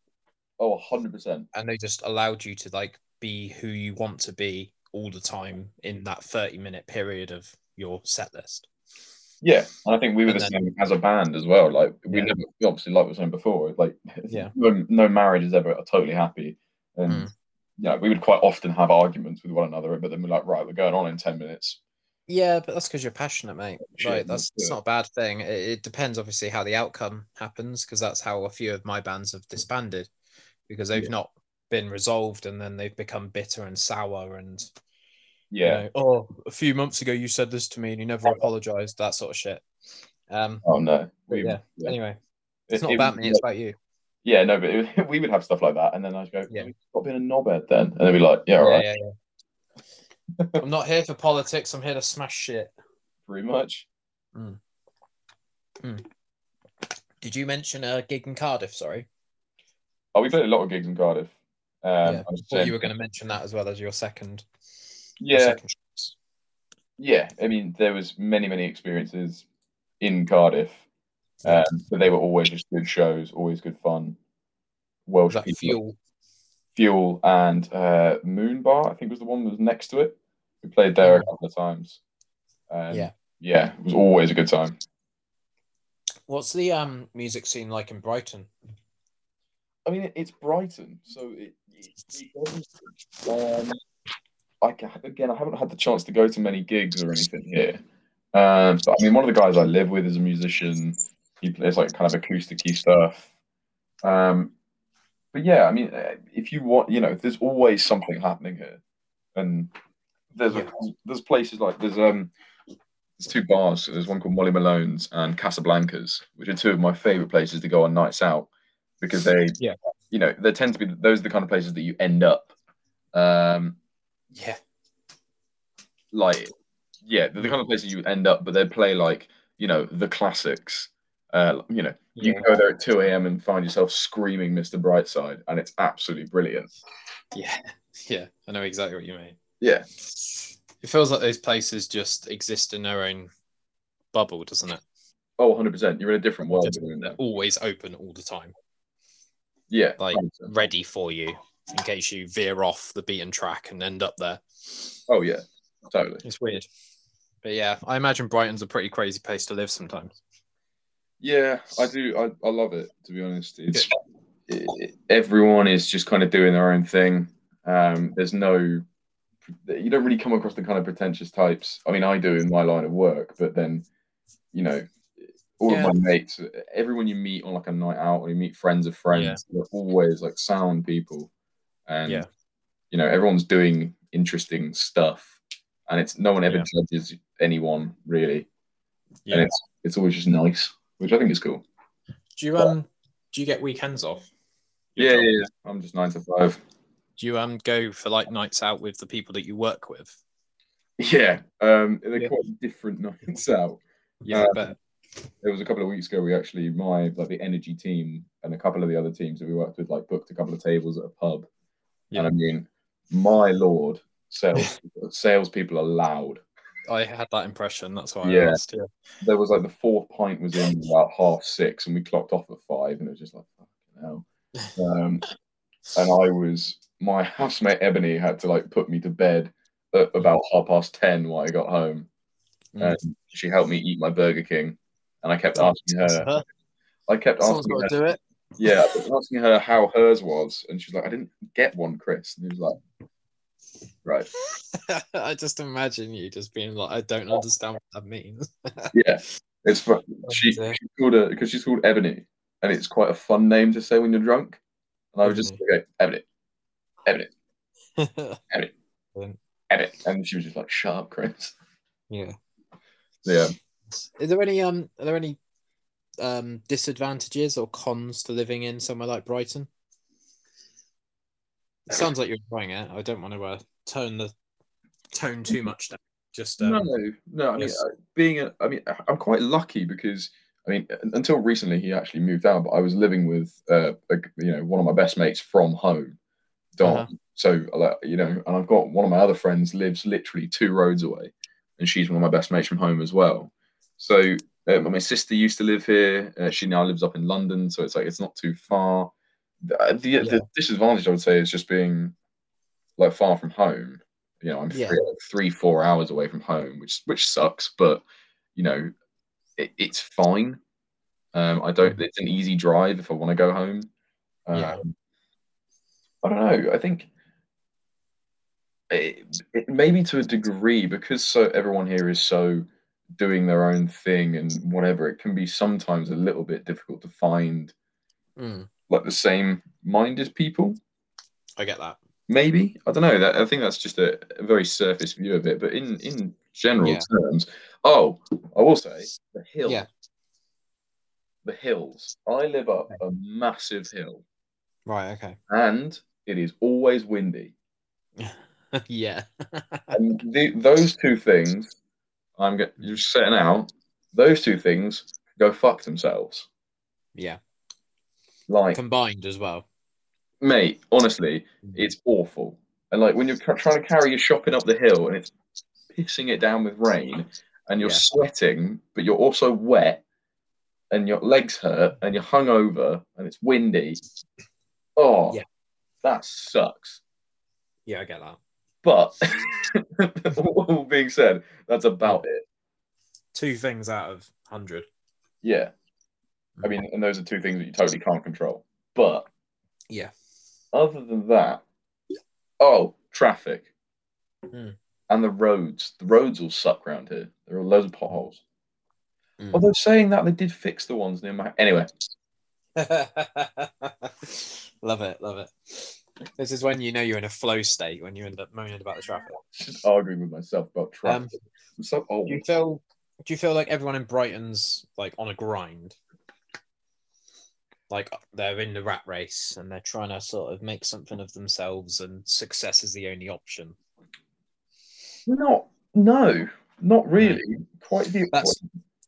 S1: Oh, 100%.
S2: and they just allowed you to like be who you want to be all the time in that 30 minute period of your set list.
S1: Yeah, and I think we were
S2: And
S1: the
S2: then-
S1: same as a band as well. Like we
S2: Yeah.
S1: never, obviously, like we were saying before, like
S2: Yeah.
S1: no, no marriage is ever totally happy, and
S2: Mm.
S1: yeah, we would quite often have arguments with one another, but then we're like, right, we're going on in ten minutes.
S2: Yeah, but that's because you're passionate, mate.
S1: Mate,
S2: that's not a bad thing. It, it depends, obviously, how the outcome happens, because that's how a few of my bands have disbanded, because they've
S1: Yeah.
S2: not been resolved, and then they've become bitter and sour, and you
S1: Yeah.
S2: know, oh, a few months ago you said this to me and you never apologized, that sort of shit. Um,
S1: Oh no. We,
S2: yeah.
S1: yeah.
S2: Anyway,
S1: It-
S2: it's not
S1: it
S2: about me; it's about you.
S1: yeah, no, but it, we would have stuff like that, and then I'd go,
S2: Yeah.
S1: stop being a knobhead then, and they'd be like, yeah, all
S2: yeah,
S1: right,
S2: yeah, yeah. I'm not here for politics. I'm here to smash shit.
S1: pretty much.
S2: Did you mention a gig in Cardiff? Sorry.
S1: Oh, we played a lot of gigs in Cardiff. Um,
S2: yeah.
S1: I
S2: I thought
S1: saying-
S2: you were going to mention that as well as your second.
S1: Yeah, yeah. I mean, there was many, many experiences in Cardiff, um, but they were always just good shows, always good fun. Welsh
S2: that
S1: people,
S2: fuel?
S1: Fuel, and uh, Moon Bar. I think was the one that was next to it. We played there a couple of times. Um,
S2: Yeah.
S1: yeah, it was always a good time.
S2: What's the um music scene like in Brighton?
S1: I mean, it's Brighton, so it. it, it doesn't- um, I again, I haven't had the chance to go to many gigs or anything here. Um, but I mean, one of the guys I live with is a musician. He plays like kind of acousticy stuff. Um, but yeah, I mean, uh, if you want, you know, there's always something happening here, and there's a, there's places like there's um there's two bars. There's one called Molly Malone's and Casablanca's, which are two of my favorite places to go on nights out because they,
S2: Yeah.
S1: you know, they tend to be those are the kind of places that you end up. Um,
S2: Yeah.
S1: like yeah, they're the kind of places you end up, but they play like you know the classics. Uh, you know, you
S2: Yeah.
S1: go there at two a.m. and find yourself screaming "Mr. Brightside," and it's absolutely brilliant.
S2: Yeah. Yeah. I know exactly what you mean.
S1: Yeah,
S2: It feels like those places just exist in their own bubble, doesn't it?
S1: oh, 100 percent. You're in a different world.
S2: Just- They're always open all the time,
S1: Yeah,
S2: like
S1: 100%.
S2: ready for you in case you veer off the beaten track and end up there.
S1: oh yeah, totally.
S2: It's weird. But yeah, I imagine Brighton's a pretty crazy place to live sometimes.
S1: Yeah, I do. I, I love it. To be honest, it's it, it- everyone is just kind of doing their own thing. Um, there's no, you don't really come across the kind of pretentious types. I mean, I do in my line of work, but then, you know, all
S2: Yeah.
S1: of my mates, everyone you meet on like a night out or you meet friends of friends, they're always like sound people, and
S2: Yeah.
S1: you know, everyone's doing interesting stuff, and it's no one ever
S2: Yeah.
S1: judges anyone really, and
S2: Yeah.
S1: it's it's always just nice, which I think is cool.
S2: Do you um do you get weekends off?
S1: Yeah, yeah, yeah. I'm just nine to five.
S2: Do you um go for like nights out with the people that you work with?
S1: Yeah, um, they're
S2: Yeah.
S1: quite different nights out.
S2: Yeah,
S1: Um,
S2: I bet.
S1: There was a couple of weeks ago. We actually, my like the energy team and a couple of the other teams that we worked with, like booked a couple of tables at a pub.
S2: Yeah.
S1: And I mean, my lord, sales salespeople are loud.
S2: I had that impression. That's why I
S1: Yeah.
S2: asked. Yeah.
S1: There was like the fourth pint was in about half six, and we clocked off at five, and it was just like, fucking hell. Um, and I was my housemate Ebony had to like put me to bed at about half past ten when I got home,
S2: Mm.
S1: and she helped me eat my Burger King, and I kept asking her. I kept
S2: Someone's
S1: asking her.
S2: do it.
S1: Yeah, I kept asking her how hers was, and she's like, "I didn't get one, Chris." And he was like, "Right,
S2: I just imagine you just being like, I don't understand what that means.
S1: yeah." It's fun. She, she called her because she's called Ebony, and it's quite a fun name to say when you're drunk. And I was just okay, Ebony, Ebony, Ebony, Ebony, and she was just like, "Shut up, Chris."
S2: yeah.
S1: Yeah.
S2: Is there any um are there any um disadvantages or cons to living in somewhere like Brighton? It sounds like you're enjoying it. I don't want to uh, tone the tone too much down. Just um,
S1: no, no. I mean, uh, being a, I mean, I'm quite lucky because I mean, until recently, he actually moved out, but I was living with, uh, a, you know, one of my best mates from home, Dom.
S2: Uh-huh.
S1: So, like, you know, and I've got one of my other friends lives literally two roads away, and she's one of my best mates from home as well. So, uh, my sister used to live here. Uh, she now lives up in London, so it's like it's not too far. The, uh, the,
S2: Yeah.
S1: the disadvantage I would say is just being like far from home. You know, I'm
S2: Yeah.
S1: three, like, three, four hours away from home, which which sucks, but you know, it, it's fine. Um, I don't. It's an easy drive if I want to go home. Um,
S2: Yeah.
S1: I don't know. I think it, it maybe to a degree because so everyone here is so doing their own thing and whatever. It can be sometimes a little bit difficult to find
S2: mm,
S1: like the same minded people.
S2: I get that.
S1: Maybe I don't know. That I think that's just a, a very surface view of it. But in in general
S2: Yeah.
S1: terms, oh, I will say the hills.
S2: Yeah.
S1: The hills. I live up a massive hill,
S2: Right. Okay.
S1: and it is always windy.
S2: yeah.
S1: And the, those two things, I'm get, you're setting out. Those two things go fuck themselves.
S2: yeah.
S1: Like,
S2: Combined as well.
S1: mate, honestly, mm-hmm. it's awful. And like when you're ca- trying to carry your shopping up the hill and it's pissing it down with rain, and you're
S2: Yeah.
S1: sweating, but you're also wet, and your legs hurt, and you're hungover, and it's windy. Oh,
S2: Yeah.
S1: that sucks.
S2: Yeah, I get that.
S1: But all being said, that's about it.
S2: Two things out of hundred.
S1: Yeah. I mean, and those are two things that you totally can't control. But
S2: Yeah.
S1: other than that, oh, traffic
S2: Mm.
S1: and the roads. The roads all suck around here. There are loads of potholes.
S2: Mm.
S1: Although saying that, they did fix the ones near my. Anyway,
S2: love it, love it. This is when you know you're in a flow state when you end up moaning about the traffic.
S1: just arguing with myself about traffic.
S2: Um,
S1: I'm so old.
S2: Do you feel? Do you feel like everyone in Brighton's like on a grind? Like they're in the rat race and they're trying to sort of make something of themselves, and success is the only option.
S1: Not, no, not really. Quite the
S2: That's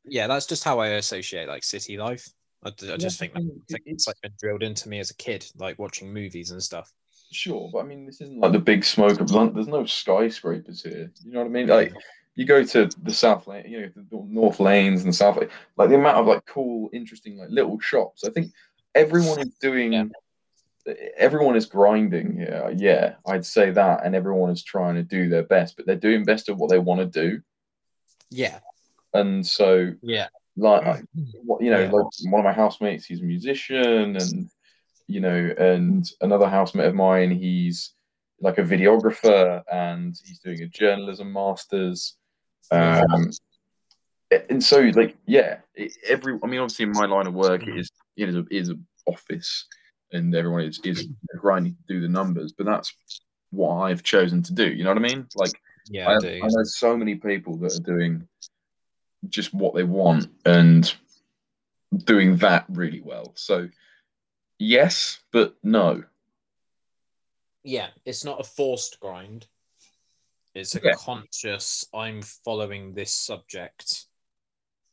S2: yeah, that's just how I associate like city life. I, d- I just
S1: Yeah,
S2: think, that,
S1: I
S2: think
S1: it's-
S2: it's like been drilled into me as a kid, like watching movies and stuff.
S1: Sure, but I mean, this isn't like the big smoke of London. There's no skyscrapers here. You know what I mean? Like, you go to the South Lane, you know, the North Lanes and the South Lane, like the amount of like cool, interesting, like little shops. I think everyone is doing,
S2: Yeah.
S1: everyone is grinding here. Yeah, I'd say that, and everyone is trying to do their best, but they're doing best of what they want to do.
S2: Yeah,
S1: And so,
S2: yeah,
S1: like, mm. I- you know,
S2: Yeah.
S1: like one of my housemates, he's a musician, and you know, and another housemate of mine, he's like a videographer, and he's doing a journalism masters. Mm. Um, and so, like, yeah, every. I mean, obviously, in my line of work, it mm. is it is a, is an office, and everyone is is grinding to do the numbers, but that's what I've chosen to do. You know what I mean? Like,
S2: yeah,
S1: I,
S2: I do.
S1: I know so many people that are doing just what they want and doing that really well. So, yes, but no.
S2: yeah, it's not a forced grind. It's a
S1: Yeah.
S2: conscious, I'm following this subject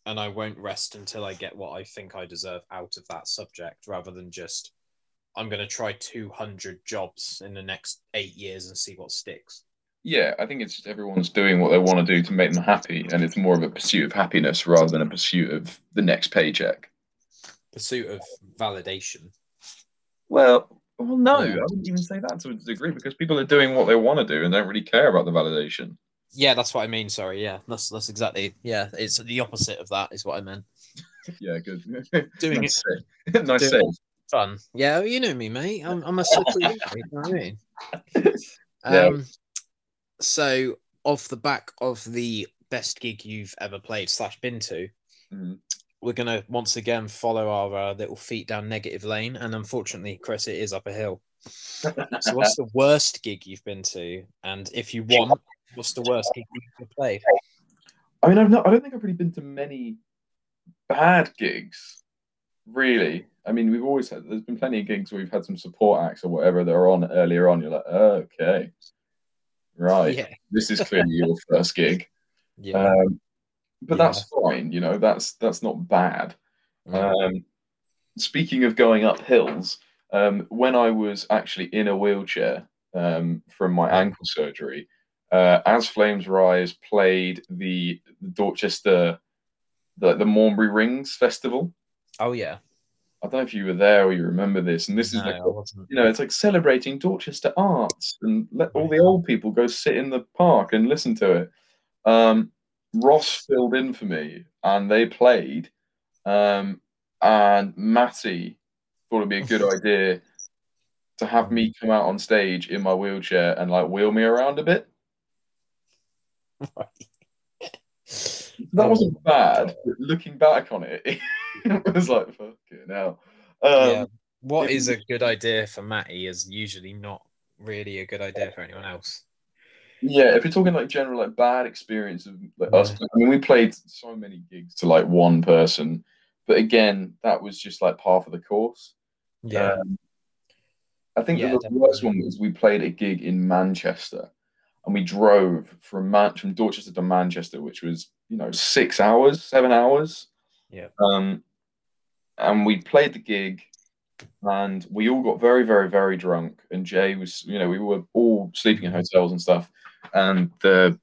S2: and I won't rest until I get what I think I deserve out of that subject rather than just, I'm going to try 200 jobs in the next eight years and see what sticks.
S1: Yeah, I think it's just everyone's doing what they want to do to make them happy, and it's more of a pursuit of happiness rather than a pursuit of the next paycheck.
S2: Pursuit of validation.
S1: Well, Well, no,
S2: Yeah.
S1: I wouldn't even say that to a degree because people are doing what they want to do and don't really care about the validation.
S2: Yeah, that's what I mean. Sorry, yeah, that's that's exactly yeah. It's the opposite of that is what I meant.
S1: Yeah, good.
S2: Doing
S1: nice save. nice
S2: doing. Fun. Yeah, you know me, mate. I'm I'm a you know what I mean?
S1: Yeah.
S2: Um, So off the back of the best gig you've ever played slash been to,
S1: Mhm.
S2: we're gonna once again follow our uh, little feet down negative lane, and unfortunately, Chris, it is up a hill. So, what's the worst gig you've been to? And if you want, what's the worst gig you've ever played?
S1: I mean, I've not. I don't think I've really been to many bad gigs. Really, I mean, we've always had. There's been plenty of gigs where we've had some support acts or whatever that are on earlier on. You're like, oh, okay, right.
S2: Yeah,
S1: This is clearly your first gig.
S2: yeah.
S1: Um, but that's fine. You know, that's that's not bad.
S2: Mm.
S1: Um, speaking of going up hills, um, when I was actually in a wheelchair um, from my ankle surgery, uh, As Flames Rise played the, the Dorchester, the, the Maumbury Rings Festival.
S2: oh yeah.
S1: I don't know if you were there or you remember this. And this is
S2: No,
S1: like, you know, it's like celebrating Dorchester arts and let all the old people go sit in the park and listen to it. Um, Ross filled in for me and they played. Um, and Matty thought it'd be a good idea to have me come out on stage in my wheelchair and like wheel me around a bit. That wasn't bad. but Looking back on it, it was like, fucking hell. Um,
S2: yeah. What is a good idea for Matty is usually not really a good idea for anyone else.
S1: Yeah, if you're talking like general like bad experience of like, us, I mean, we played so many gigs to like one person, but again, that was just like part of the course.
S2: Yeah.
S1: Um, I think
S2: Yeah,
S1: the worst one was we played a gig in Manchester, and we drove from Man- from Dorchester to Manchester, which was you know six hours, seven hours.
S2: Yeah.
S1: Um, and we played the gig, and we all got very, very, very drunk. And Jay was, you know, we were all sleeping in hotels and stuff, and the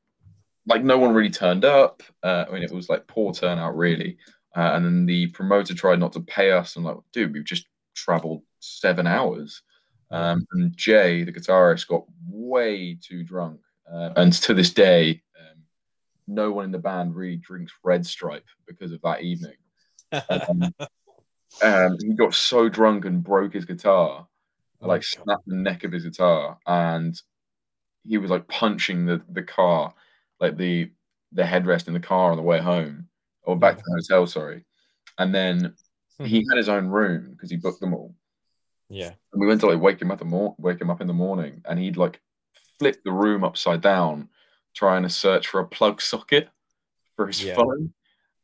S1: like no one really turned up. Uh, I mean, it was like poor turnout, really. Uh, and then the promoter tried not to pay us, and like, dude, we've just traveled seven hours. Um, and Jay, the guitarist, got way too drunk, uh, and to this day, um, no one in the band really drinks Red Stripe because of that evening. Um, um, he got so drunk and broke his guitar, like snapped the neck of his guitar, and he was like punching the the car, like the the headrest in the car on the way home or back to the hotel. Sorry, and then he had his own room because he booked them all.
S2: yeah.
S1: And we went to like wake him up, the mor- wake him up in the morning, and he'd like flip the room upside down, trying to search for a plug socket for his
S2: Yeah.
S1: phone,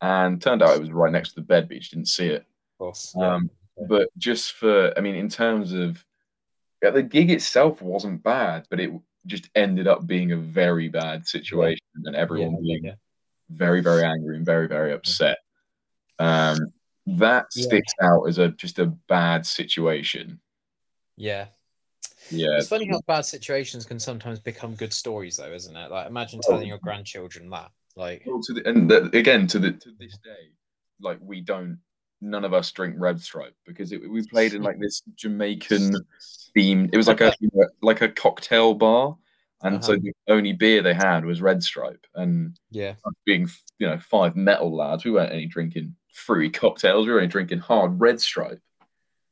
S1: and turned out it was right next to the bed, but he just didn't see it.
S2: Of course.
S1: Um, but just for, I mean, in terms of yeah, the gig itself wasn't bad, but it just ended up being a very bad situation, and everyone
S2: yeah,
S1: being
S2: yeah.
S1: very, very angry and very, very upset. Um, that sticks out as a just a bad situation.
S2: Yeah.
S1: Yeah,
S2: It's funny how bad situations can sometimes become good stories, though, isn't it? Like, imagine
S1: Oh.
S2: telling your grandchildren that. Like,
S1: Well, to the, and the, again to the to this day, like we don't, none of us drink Red Stripe because it, we played in like this Jamaican themed. It was like a you know, like a cocktail bar, and so
S2: Uh-huh.
S1: the only beer they had was Red Stripe. And
S2: yeah.
S1: being you know five metal lads, we weren't any drinking fruity cocktails. We were only drinking hard Red Stripe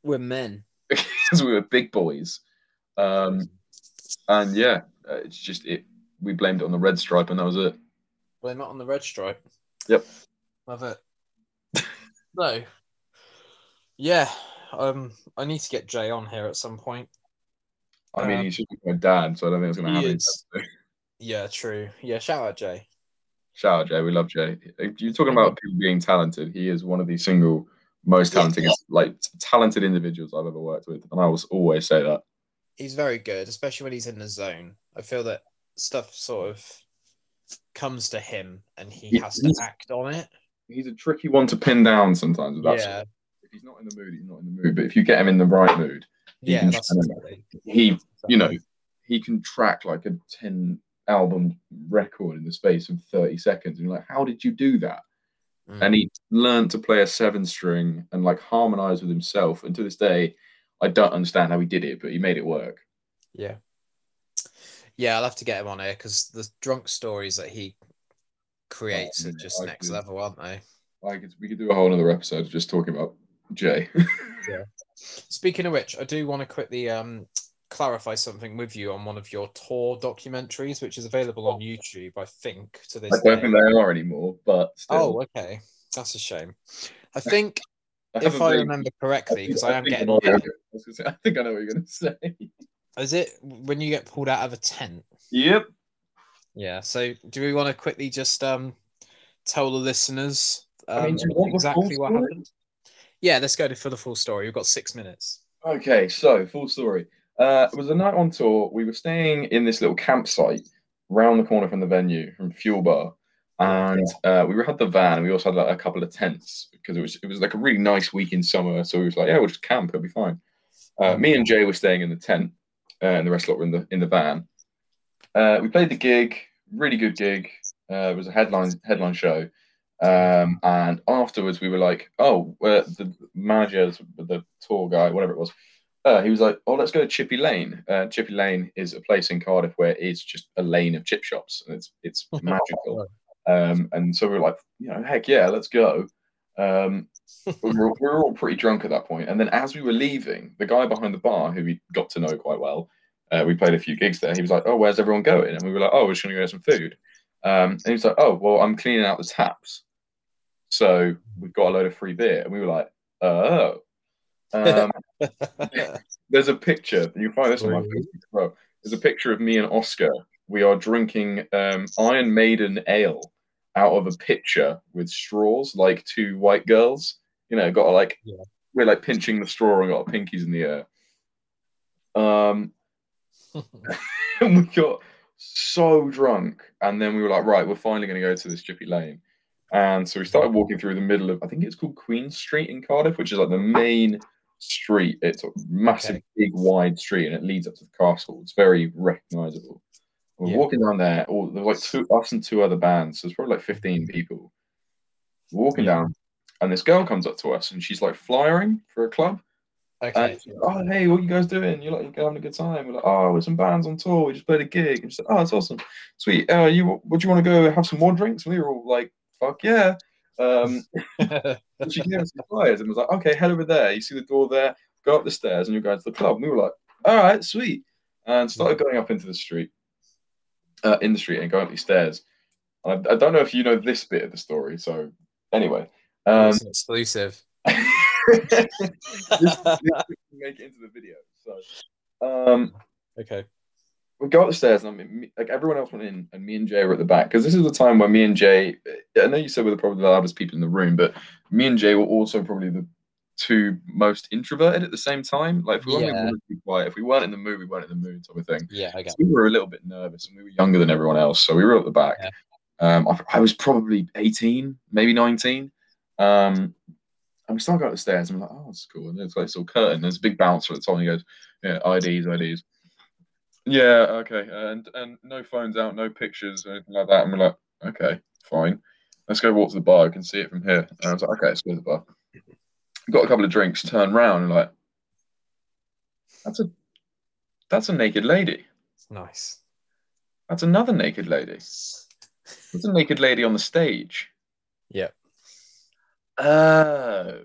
S2: We're men.
S1: because we were big boys. Um, and yeah, uh, it's just it. We blamed it on the Red Stripe, and that was it.
S2: Blame it on the red stripe.
S1: Yep.
S2: Love it. No. Yeah. Um, I need to get Jay on here at some point.
S1: I mean,
S2: Um,
S1: he's just my dad, so I don't think it's going to happen.
S2: is. Yeah, true. Yeah, shout out Jay.
S1: Shout out Jay, we love Jay. You're talking about people being talented. He is one of the single most
S2: Yeah.
S1: talented, like talented individuals I've ever worked with, and I will always say that.
S2: He's very good, especially when he's in the zone. I feel that stuff sort of comes to him and he
S1: He-
S2: has to act on it.
S1: He's a tricky one to pin down sometimes. That's
S2: yeah.
S1: if he's not in the mood, he's not in the mood. But if you get him in the right mood, he
S2: Yeah,
S1: can
S2: that's
S1: channel
S2: exactly.
S1: he, you know, he can track like a ten album record in the space of thirty seconds. And you're like, how did you do that?
S2: Mm.
S1: and he learned to play a seven string and like harmonize with himself. And to this day, I don't understand how he did it, but he made it work.
S2: Yeah. Yeah, I'll have to get him on here because the drunk stories that he creates
S1: Oh,
S2: are just
S1: I
S2: next
S1: could-
S2: level, aren't they?
S1: I could, we could do a whole other episode just talking about Jay. Yeah.
S2: Speaking of which, I do want to quickly um, clarify something with you on one of your tour documentaries, which is available on YouTube, I think, to this
S1: I don't
S2: day.
S1: think they are anymore, but still.
S2: Oh, okay. That's a shame. I think,
S1: have
S2: if I remember correctly, because I, am getting.
S1: I say- I think I know what you're going to say.
S2: Is it when you get pulled out of a tent?
S1: Yep.
S2: Yeah. So, do we want to quickly just um, tell the listeners um,
S1: I mean, do you want the full
S2: exactly what happened? Yeah, let's go to, for the full story. We've got six minutes.
S1: Okay, so full story. Uh, it was a night on tour. We were staying in this little campsite round the corner from the venue, from Fuel Bar, and uh, we had the van. We also had like a couple of tents because it was it was like a really nice week in summer. So we was like, yeah, we'll just camp. It'll be fine. Uh, me and Jay were staying in the tent, uh, and the rest of lot were in the in the van. Uh, we played the gig, really good gig. Uh, it was a headline headline show. Um, and afterwards, we were like, "Oh, uh, the manager, the tour guy, whatever it was, uh, he was like, "Oh, let's go to Chippy Lane." Uh, Chippy Lane is a place in Cardiff where it's just a lane of chip shops, and it's it's magical. Um, and so we were like, "You know, heck yeah, let's go." Um, we, were, we were all pretty drunk at that point, and then as we were leaving, the guy behind the bar, who we got to know quite well, uh, we played a few gigs there. He was like, "Oh, where's everyone going?" And we were like, "Oh, we're just going to go get some food." Um, and he was like, "Oh, well, I'm cleaning out the taps, so we've got a load of free beer." And we were like, "Oh." Um, there's a picture. You find this on my Facebook as well. There's a picture of me and Oscar. We are drinking um, Iron Maiden ale out of a pitcher with straws, like two white girls. You know, got like
S2: Yeah.
S1: we're like pinching the straw and got our pinkies in the air. Um, and we got so drunk, and then we were like, right, we're finally going to go to this Chippy Lane. And so we started walking through the middle of, I think it's called Queen Street in Cardiff, which is like the main street. It's a massive,
S2: Okay.
S1: big, wide street, and it leads up to the castle. It's very recognizable. We're
S2: Yeah.
S1: walking down there. or there were like two us and two other bands. So it's probably like fifteen mm-hmm. people. We're walking
S2: Yeah.
S1: down, and this girl comes up to us, and she's like flyering for a club.
S2: Okay.
S1: And oh, hey, what you guys doing? You're like, you're having a good time. We're like, oh, we're some bands on tour. We just played a gig. And she's like, oh, that's awesome. Sweet. Uh, you, would you want to go have some more drinks? And we were all like, fuck yeah. Um, and she gave us the flyers and was like, okay, head over there. You see the door there? Go up the stairs and you're going to the club. And we were like, all right, sweet. And started going up into the street, uh, in the street and going up these stairs. And I, I don't know if you know this bit of the story. So, anyway. Um,
S2: exclusive.
S1: this, this make it into the video. So, um,
S2: okay.
S1: we go up the stairs, and I mean, me, like everyone else went in, and me and Jay were at the back because this is the time where me and Jay. I know you said we were probably the loudest people in the room, but me and Jay were also probably the two most introverted at the same time. Like, if we weren't,
S2: Yeah.
S1: wanted to be quiet. If we weren't in the mood, we weren't in the mood, type of thing.
S2: Yeah. Okay.
S1: So we were a little bit nervous, and we were younger than everyone else, so we were at the back.
S2: Yeah.
S1: Um, I, I was probably eighteen, maybe nineteen. Um, and we started going up the stairs, and we're like, "Oh, that's cool." And there's like this little curtain. There's a big bouncer at the top, and he goes, "Yeah, IDs, IDs." Yeah, okay, and and no phones out, no pictures, or anything like that. And we're like, "Okay, fine. Let's go walk to the bar. I can see it from here." And I was like, "Okay, let's go to the bar." Got a couple of drinks, turn round, and like, "That's a that's a naked lady."
S2: Nice.
S1: That's another naked lady. That's a naked lady on the stage.
S2: Yep.
S1: Oh,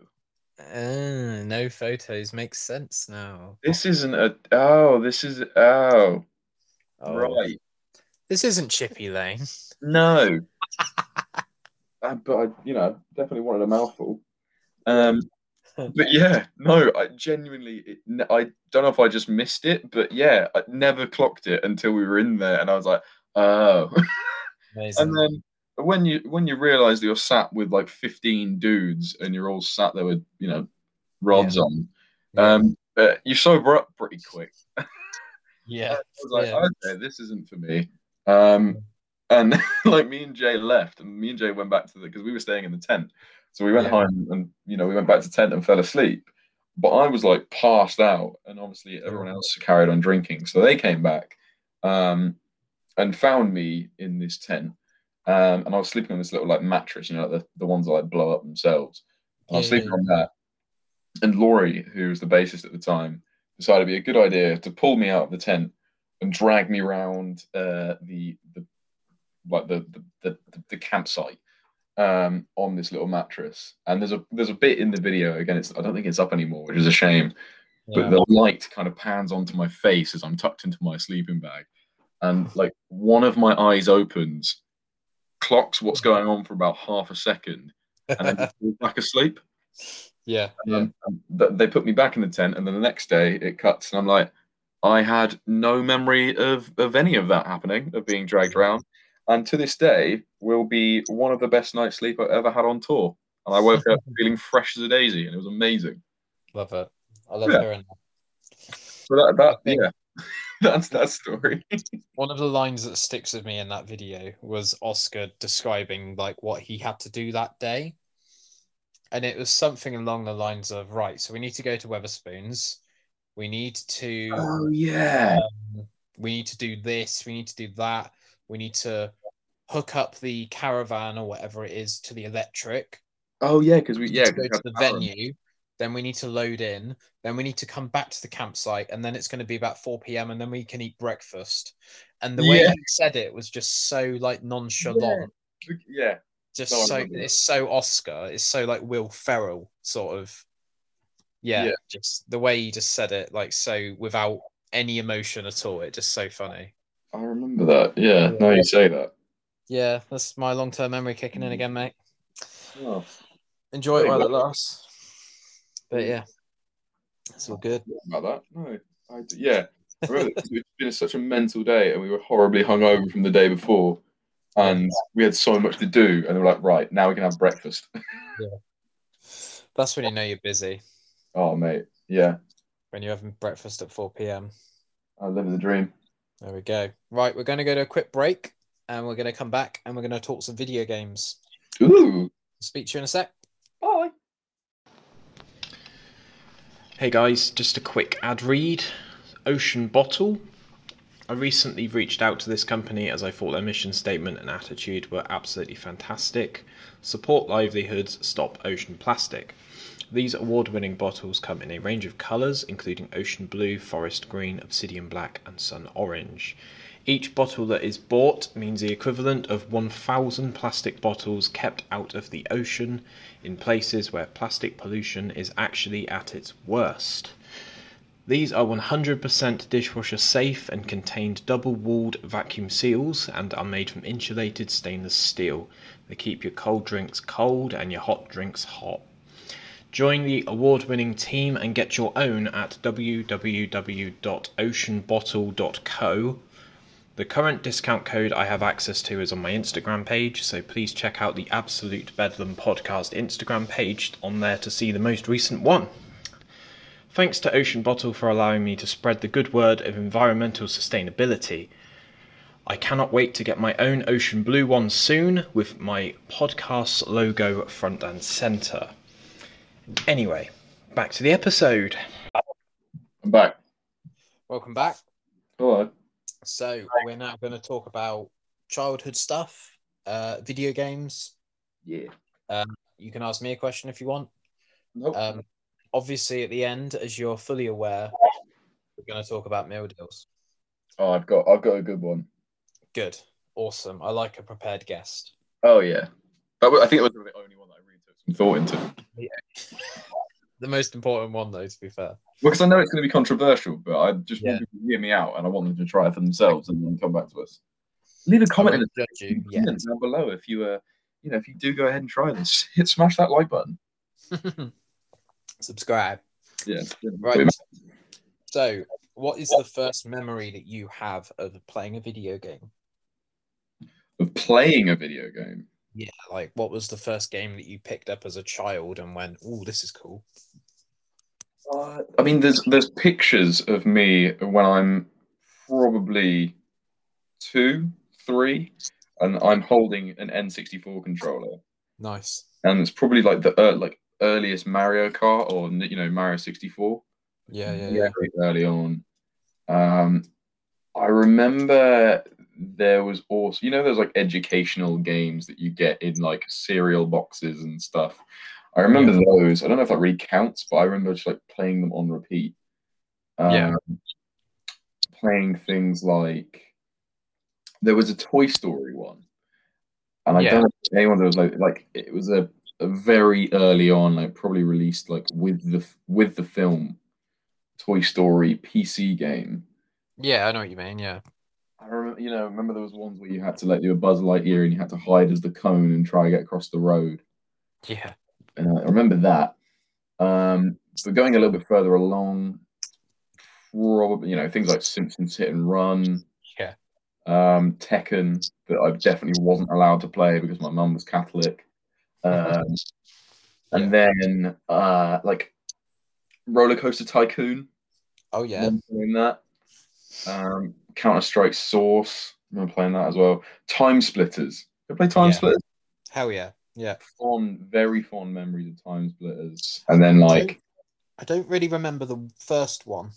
S2: Uh, no photos makes sense now.
S1: this isn't a. Oh, this is. Oh,
S2: Oh,
S1: right.
S2: This isn't Chippy Lane.
S1: No. Uh, but I, you know, definitely wanted a mouthful. Um, but yeah, no, I genuinely, it, I don't know if I just missed it, but yeah, I never clocked it until we were in there, and I was like, oh.
S2: Amazing.
S1: and then when you when you realize that you're sat with like 15 dudes and you're all sat there with you know rods on
S2: Yeah.
S1: um uh, you sober up pretty quick.
S2: Yeah.
S1: i was like
S2: Yeah.
S1: okay this isn't for me. Um and like me and jay left and me and jay went back to the because we were staying in the tent. So we went
S2: Yeah.
S1: home and you know we went back to tent and fell asleep. But i was like passed out and obviously everyone else carried on drinking. So they came back um and found me in this tent um, and I was sleeping on this little like mattress, you know, like the, the ones that like blow up themselves. And I was sleeping
S2: yeah,
S1: on that. and Laurie, who was the bassist at the time, decided it'd be a good idea to pull me out of the tent and drag me around uh, the the like the the, the, the campsite um, on this little mattress. And there's a there's a bit in the video again. It's I don't think it's up anymore, which is a shame.
S2: Yeah.
S1: But the light kind of pans onto my face as I'm tucked into my sleeping bag, and like one of my eyes opens, clocks what's going on for about half a second, and then falls back asleep.
S2: yeah, yeah.
S1: um, they put me back in the tent, and then the next day it cuts, and I'm like, I had no memory of of any of that happening, of being dragged around, and to this day will be one of the best night's sleep I've ever had on tour. And I woke up feeling fresh as a daisy, and it was amazing.
S2: Love it. I love
S1: Yeah.
S2: hearing that.
S1: So that, that yeah, that's that story.
S2: One of the lines that sticks with me in that video was Oscar describing like what he had to do that day. And it was something along the lines of, right, so we need to go to Wetherspoons. We need to
S1: Oh yeah,
S2: um, we need to do this, we need to do that, we need to hook up the caravan or whatever it is to the electric.
S1: oh yeah, because we yeah
S2: to go to the venue. Then we need to load in. Then we need to come back to the campsite, and then it's going to be about four p.m. and then we can eat breakfast. And the way
S1: Yeah.
S2: he said it was just so like nonchalant,
S1: Yeah,
S2: just
S1: No,
S2: so it's so Oscar. It's so like Will Ferrell sort of. Yeah,
S1: Yeah.
S2: just the way he just said it, like so without any emotion at all. It just so funny.
S1: I remember that. Yeah, now you say that.
S2: Yeah, that's my long-term memory kicking in
S1: Mm.
S2: again, mate.
S1: Oh,
S2: Enjoy it while it lasts. But yeah, it's all good.
S1: about that. No, I, yeah. I remember it's been such a mental day, and we were horribly hungover from the day before, and we had so much to do, and we're like, "Right, now we can have breakfast." yeah.
S2: That's when you know you're busy.
S1: oh, mate, yeah,
S2: When you're having breakfast at 4 p.m.
S1: I live the dream.
S2: There we go. Right, we're going to go to a quick break and we're going to come back and we're going to talk some video games.
S1: Ooh,
S2: Speak to you in a sec.
S1: bye.
S3: Hey guys, just a quick ad read. Ocean Bottle. I recently reached out to this company as I thought their mission statement and attitude were absolutely fantastic. Support livelihoods, stop ocean plastic. These award winning bottles come in a range of colours, including ocean blue, forest green, obsidian black, and sun orange. Each bottle that is bought means the equivalent of 1,000 plastic bottles kept out of the ocean in places where plastic pollution is actually at its worst. These are 100% dishwasher safe and contained double walled vacuum seals and are made from insulated stainless steel. They keep your cold drinks cold and your hot drinks hot. Join the award winning team and get your own at www.oceanbottle.co. The current discount code I have access to is on my Instagram page, so please check out the Absolute Bedlam Podcast Instagram page on there to see the most recent one. Thanks to Ocean Bottle for allowing me to spread the good word of environmental sustainability. I cannot wait to get my own ocean blue one soon with my podcast logo front and centre. Anyway, back to the episode.
S1: I'm back.
S2: Welcome back.
S1: Hello.
S2: So, we're now going to talk about childhood stuff, uh, video games.
S1: Yeah.
S2: You can ask me a question if you want.
S1: Nope.
S2: Um, obviously, at the end, as you're fully aware, we're going to talk about meal deals.
S1: oh, I've got I've got a good one.
S2: Good. Awesome. I like a prepared guest.
S1: Oh yeah. That was, I think it was the only one that I really took some thought into.
S2: The most important one, though, to be fair.
S1: Well, Because I know it's going to be controversial, but I just
S2: Yeah.
S1: want people to hear me out, and I want them to try it for themselves and then come back to us. Leave a comment in the
S2: you. Yeah.
S1: down below if you uh, you know, if you do go ahead and try this. Hit smash that like button.
S2: Subscribe.
S1: Yeah.
S2: Right. So, what is the first memory that you have of playing a video game?
S1: Of playing a video game.
S2: Yeah, like what was the first game that you picked up as a child and went, "Oh, this is cool."
S1: Uh, I mean, there's there's pictures of me when I'm probably two, three, and I'm holding an N64 controller,
S2: Nice.
S1: and it's probably like the uh, like earliest Mario Kart or you know Mario 64.
S2: Yeah, yeah, yeah.
S1: early on. Um, I remember there was also, you know, there's like educational games that you get in like cereal boxes and stuff. I remember those. I don't know if that really counts, but I remember just like playing them on repeat. Um,
S2: Yeah.
S1: Playing things like there was a Toy Story one, and I
S2: Yeah.
S1: don't know if anyone that was like like it was a, a very early on, like probably released like with the with the film Toy Story PC game.
S2: Yeah, I know what you mean. Yeah.
S1: I remember, you know, remember there was ones where you had to like do a Buzz Lightyear and you had to hide as the cone and try to get across the road.
S2: Yeah.
S1: And I remember that. Um, but going a little bit further along, probably you know things like Simpsons Hit and Run,
S2: Yeah.
S1: um, Tekken that I definitely wasn't allowed to play because my mum was Catholic, um, and then uh, like Roller Coaster Tycoon.
S2: Oh yeah.
S1: playing that. Um, Counter Strike Source. I'm playing that as well. Time Splitters. You play Time
S2: Yeah.
S1: Splitters?
S2: Hell yeah. Yeah.
S1: Fond, very fond memories of Time Splitters. And then like
S2: I don't really remember the first one.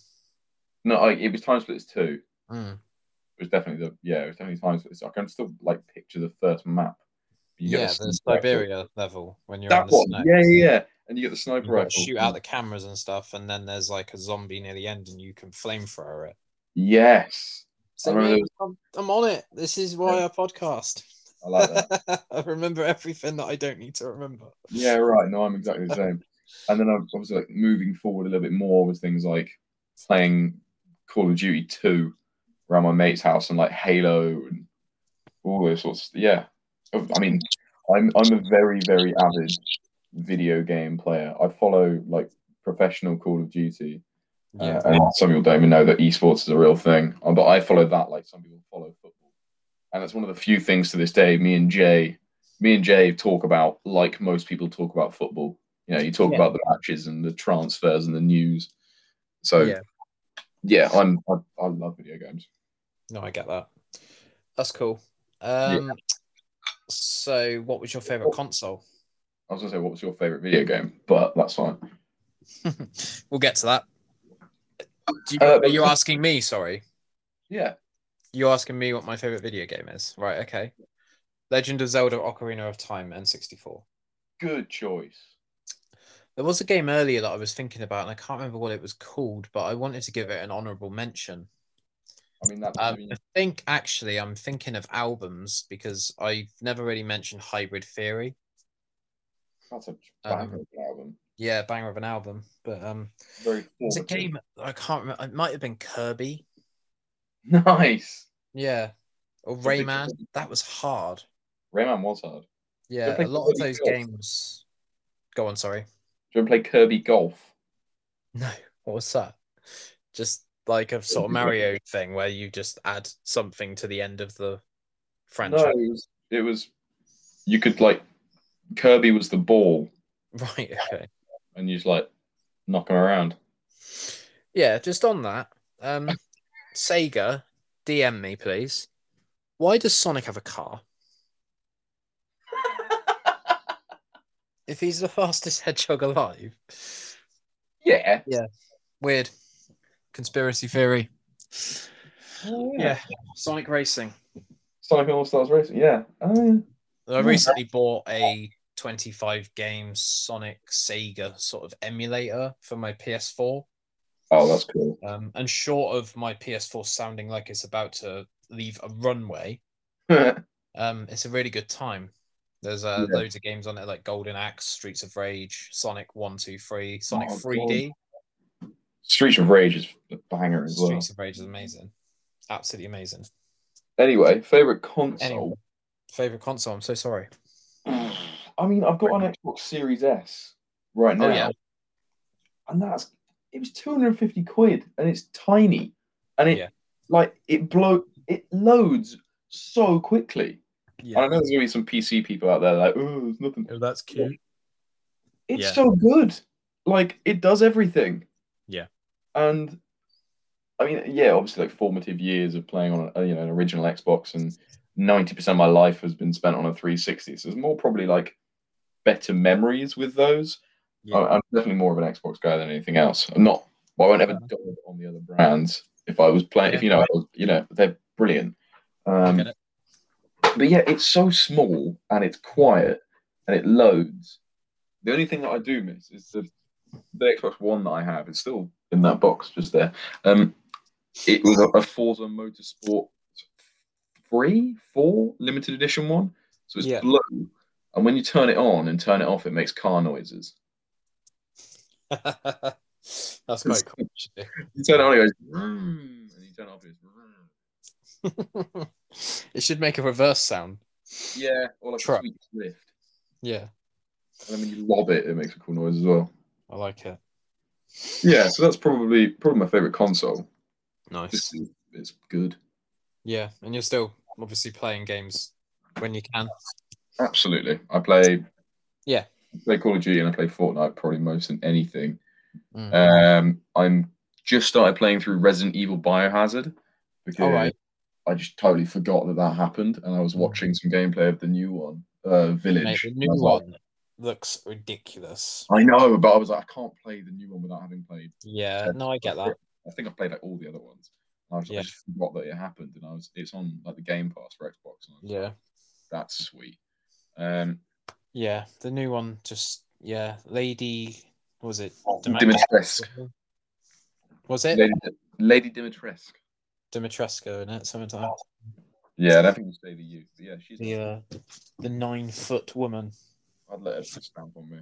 S1: no, like, it was Time Splitters two.
S2: Mm.
S1: It was definitely the yeah, it was definitely Time Splitters. I can still like picture the first map. You
S2: Yeah, the
S1: rifle.
S2: Siberia level when you're
S1: That
S2: in the
S1: one,
S2: snow.
S1: yeah, yeah, yeah. And you get the sniper
S2: You
S1: rifle.
S2: shoot out the cameras and stuff, and then there's like a zombie near the end, and you can flamethrower it.
S1: Yes,
S2: So
S1: I remember
S2: mate, I'm, I'm on it. This is why
S1: Yeah.
S2: I podcast.
S1: I like that.
S2: I remember everything that I don't need to remember.
S1: Yeah, right. No, I'm exactly the same. And then I was like moving forward a little bit more with things like playing Call of Duty 2 around my mate's house and like Halo and all those sorts. Yeah. I mean, I'm I'm a very, very avid video game player. I follow like professional Call of Duty.
S2: Yeah.
S1: Uh, and some people don't even know that esports is a real thing. Uh, But I follow that like some people follow. And that's one of the few things to this day, me and Jay, me and Jay talk about like most people talk about football. You know, you talk
S2: Yeah.
S1: about the matches and the transfers and the news. So
S2: Yeah.
S1: yeah, I'm I, I love video games.
S2: No, I get that. That's cool. Um, so what was your favorite console?
S1: I was gonna say what was your favorite video game, but that's fine.
S2: we'll get to that. Do you,
S1: Uh,
S2: are you asking me? Sorry,
S1: Yeah.
S2: You asking me what my favorite video game is? Right. Okay. Legend of Zelda: Ocarina of Time N64.
S1: Good choice.
S2: There was a game earlier that I was thinking about, and I can't remember what it was called, but I wanted to give it an honorable mention.
S1: I mean that
S2: Um, I think actually I'm thinking of albums because I've never really mentioned Hybrid Theory.
S1: that's a
S2: um,
S1: banger of an album.
S2: Yeah, banger of an album, but um,
S1: Very
S2: it's a game I can't remember. It might have been Kirby.
S1: Nice.
S2: Yeah, or
S1: It's
S2: Rayman. That was hard.
S1: Rayman was hard.
S2: Yeah, a lot of those
S1: Golf?
S2: games. Go on, sorry.
S1: Do you ever play Kirby Golf?
S2: No, what was that? Just like a sort of Mario thing where you just add something to the end of the
S1: No,
S2: franchise.
S1: it was it was you could like Kirby was the ball
S2: Right. Okay.
S1: and you just like knock him around.
S2: Yeah, just on that. Um, Sega, DM me, please. Why does Sonic have a car? If he's the fastest hedgehog alive.
S1: Yeah. Yeah.
S2: Weird. Conspiracy theory.
S1: Oh,
S2: Yeah. Sonic Racing.
S1: Sonic All Stars Racing. Yeah. Oh, yeah.
S2: I
S1: Yeah.
S2: recently bought a 25 game Sonic Sega sort of emulator for my PS4.
S1: Oh, that's cool.
S2: Um, and short of my PS4 sounding like it's about to leave a runway, um, it's a really good time. There's uh,
S1: Yeah.
S2: loads of games on it like Golden Axe, Streets of Rage, Sonic 1, 2, 3, Sonic
S1: Oh,
S2: 3D.
S1: Streets of Rage is a banger as well.
S2: Streets of Rage is amazing. Absolutely amazing.
S1: Anyway, favorite console.
S2: Anyway. Favorite console? I'm so sorry.
S1: I mean, I've got an Xbox Series S right now,
S2: Oh, yeah.
S1: and that's it was two hundred and fifty quid, and it's tiny, and it
S2: Yeah.
S1: like it blow it loads so quickly.
S2: Yeah.
S1: I know there's gonna be some PC people out there like, oh, there's nothing.
S2: Oh, that's cute.
S1: It's
S2: Yeah.
S1: so good. Like it does everything.
S2: Yeah.
S1: And I mean, yeah, obviously, like formative years of playing on a, you know an original Xbox, and ninety percent of my life has been spent on a 360. So there's more probably like better memories with those.
S2: Yeah.
S1: I- I'm definitely more of an Xbox guy than anything else. I'm not. Well, I won't ever dog on the other brands if I was playing. If you know, I was, you know, they're brilliant. Um, but yeah, it's so small and it's quiet and it loads The only thing that I do miss is the the Xbox One that I have. It's still in that box just there. Um, it was a, a Forza Motorsport three, four limited edition one. So it's
S2: Yeah.
S1: blue, and when you turn it on and turn it off, it makes car noises.
S2: That's quite cool.
S1: You turn it on, it goes, and you turn it off, it's "Vroom."
S2: it should make a reverse sound.
S1: yeah, or like
S2: Truck.
S1: a sweet lift.
S2: Yeah,
S1: And then when you lob it, it makes a cool noise as well.
S2: I like it.
S1: Yeah, so that's probably probably my favorite console.
S2: Nice.
S1: Just it's good.
S2: Yeah, and you're still obviously playing games when you can.
S1: Absolutely. I play
S2: Yeah.
S1: I play Call of Duty and I play Fortnite probably most than anything.
S2: Mm.
S1: Um I'm just started playing through Resident Evil Biohazard because
S2: right.
S1: I just totally forgot that that happened and I was
S2: Mm.
S1: watching some gameplay of the new one, uh Village.
S2: Mate, the new
S1: I was like,
S2: one looks ridiculous.
S1: I know, but I was like, I can't play the new one without having played.
S2: Yeah, no, I get that.
S1: I think I've played like all the other ones. I, was, I just forgot that it happened, and I was it's on like the Game Pass for Xbox. And I was like,
S2: Yeah,
S1: that's sweet. Um,
S2: yeah, the new one just yeah, Lady was it
S1: Dimitrescu.
S2: Was it
S1: Lady, Lady Dimitrescu.
S2: Dimitrescu in it? Something like
S1: Yeah, I think it's Lady You. But yeah, she's.
S2: the uh, the nine foot woman.
S1: I'd let her just stamp on me.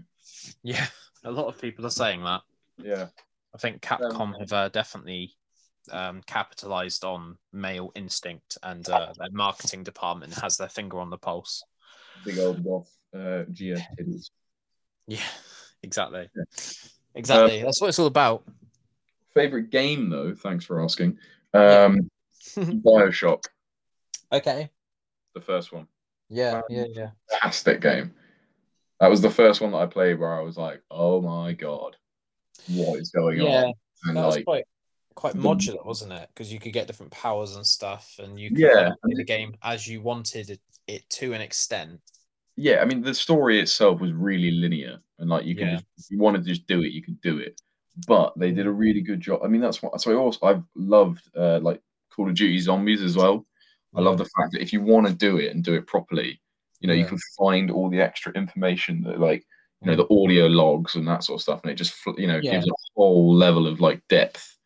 S2: Yeah, a lot of people are saying that.
S1: Yeah,
S2: I think Capcom have uh, definitely um, capitalized on male instinct, and uh, their marketing department has their finger on the pulse.
S1: big old goth uh, GF titties.
S2: Yeah, exactly.
S1: Yeah.
S2: Exactly. That's what it's all about.
S1: Favorite game though? Thanks for asking. Um, Bioshock,
S2: okay.
S1: the first one.
S2: Yeah, yeah, yeah.
S1: Fantastic game. That was the first one that I played where I was like, "Oh my god, what is going
S2: Yeah,
S1: on?" And
S2: that was quite quite modular, wasn't it? Because you could get different powers and stuff, and you could
S1: Yeah,
S2: play the game as you wanted it, it to an extent.
S1: Yeah, I mean, the story itself was really linear, and like you can,
S2: Yeah.
S1: just, if you want to just do it, you can do it. But they did a really good job. I mean, that's what. So I also I've loved uh, like Call of Duty Zombies as well. I love the fact that if you want to do it and do it properly, you know, you can find all the extra information that like you know
S2: Mm.
S1: the audio logs and that sort of stuff, and it just you know gives a whole level of like depth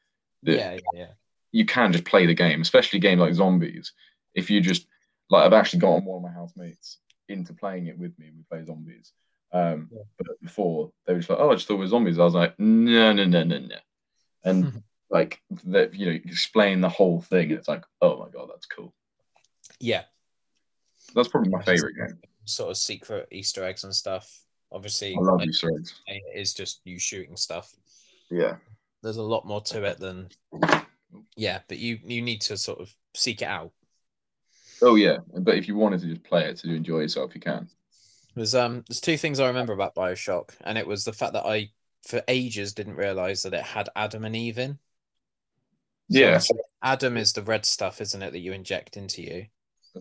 S1: that
S2: Yeah, yeah, yeah.
S1: you can just play the game, especially a game like Zombies. If you just like, I've actually gotten one of my housemates into playing it with me, and we play Zombies. Um,
S2: Yeah.
S1: But before they were just like, "Oh, I just thought it was Zombies." I was like, "No, no, no, no, no," and like that, you know, explain the whole thing. And it's like, "Oh my god, that's cool."
S2: Yeah.
S1: That's probably my favorite game.
S2: Sort of secret Easter eggs and stuff. Obviously,
S1: I love
S2: like,
S1: Easter eggs.
S2: it is just you shooting stuff.
S1: Yeah,
S2: There's a lot more to it than yeah, but you you need to sort of seek it out.
S1: Oh yeah. But if you wanted to just play it to enjoy yourself, you can.
S2: There's um there's two things I remember about Bioshock, and it was the fact that I for ages didn't realize that it had Adam and Eve in. So
S1: Yeah,
S2: Adam is the red stuff, isn't it, that you inject into you?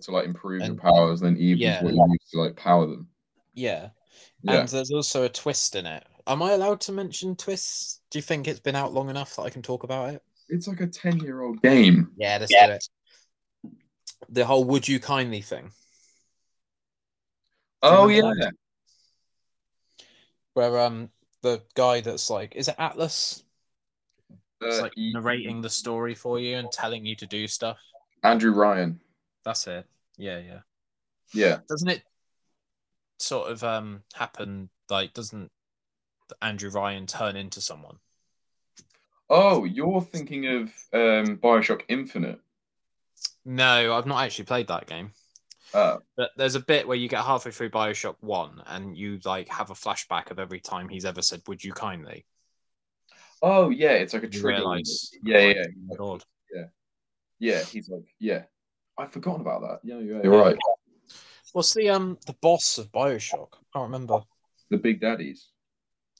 S1: to like improve your
S2: And-
S1: powers. Then Eve
S2: Yeah.
S1: is what you use to like power them.
S2: Yeah.
S1: Yeah.
S2: And there's also a twist in it. Am I allowed to mention twists? Do you think it's been out long enough that I can talk about it?
S1: It's like a ten-year-old game.
S2: Yeah, let's
S4: Yeah.
S2: do it. The whole would you kindly thing.
S1: Oh yeah.
S2: Where um the guy that's like is it Atlas? It's
S1: Uh,
S2: like narrating the story for you and telling you to do stuff.
S1: Andrew Ryan.
S2: That's it. Yeah, yeah.
S1: Yeah.
S2: Doesn't it sort of um happen like doesn't Andrew Ryan turn into someone?
S1: Oh, you're thinking of um, Bioshock Infinite.
S2: No, I've not actually played that game.
S1: Uh,
S2: But there's a bit where you get halfway through Bioshock One and you like have a flashback of every time he's ever said "Would you kindly?"
S1: oh yeah, it's like a trigger.
S2: realise,
S1: Yeah, yeah,
S2: oh God.
S1: yeah. Yeah, he's like, yeah. I've forgotten about that. Yeah, yeah, you're right.
S2: What's the um the boss of Bioshock? I can't remember.
S1: The Big Daddies.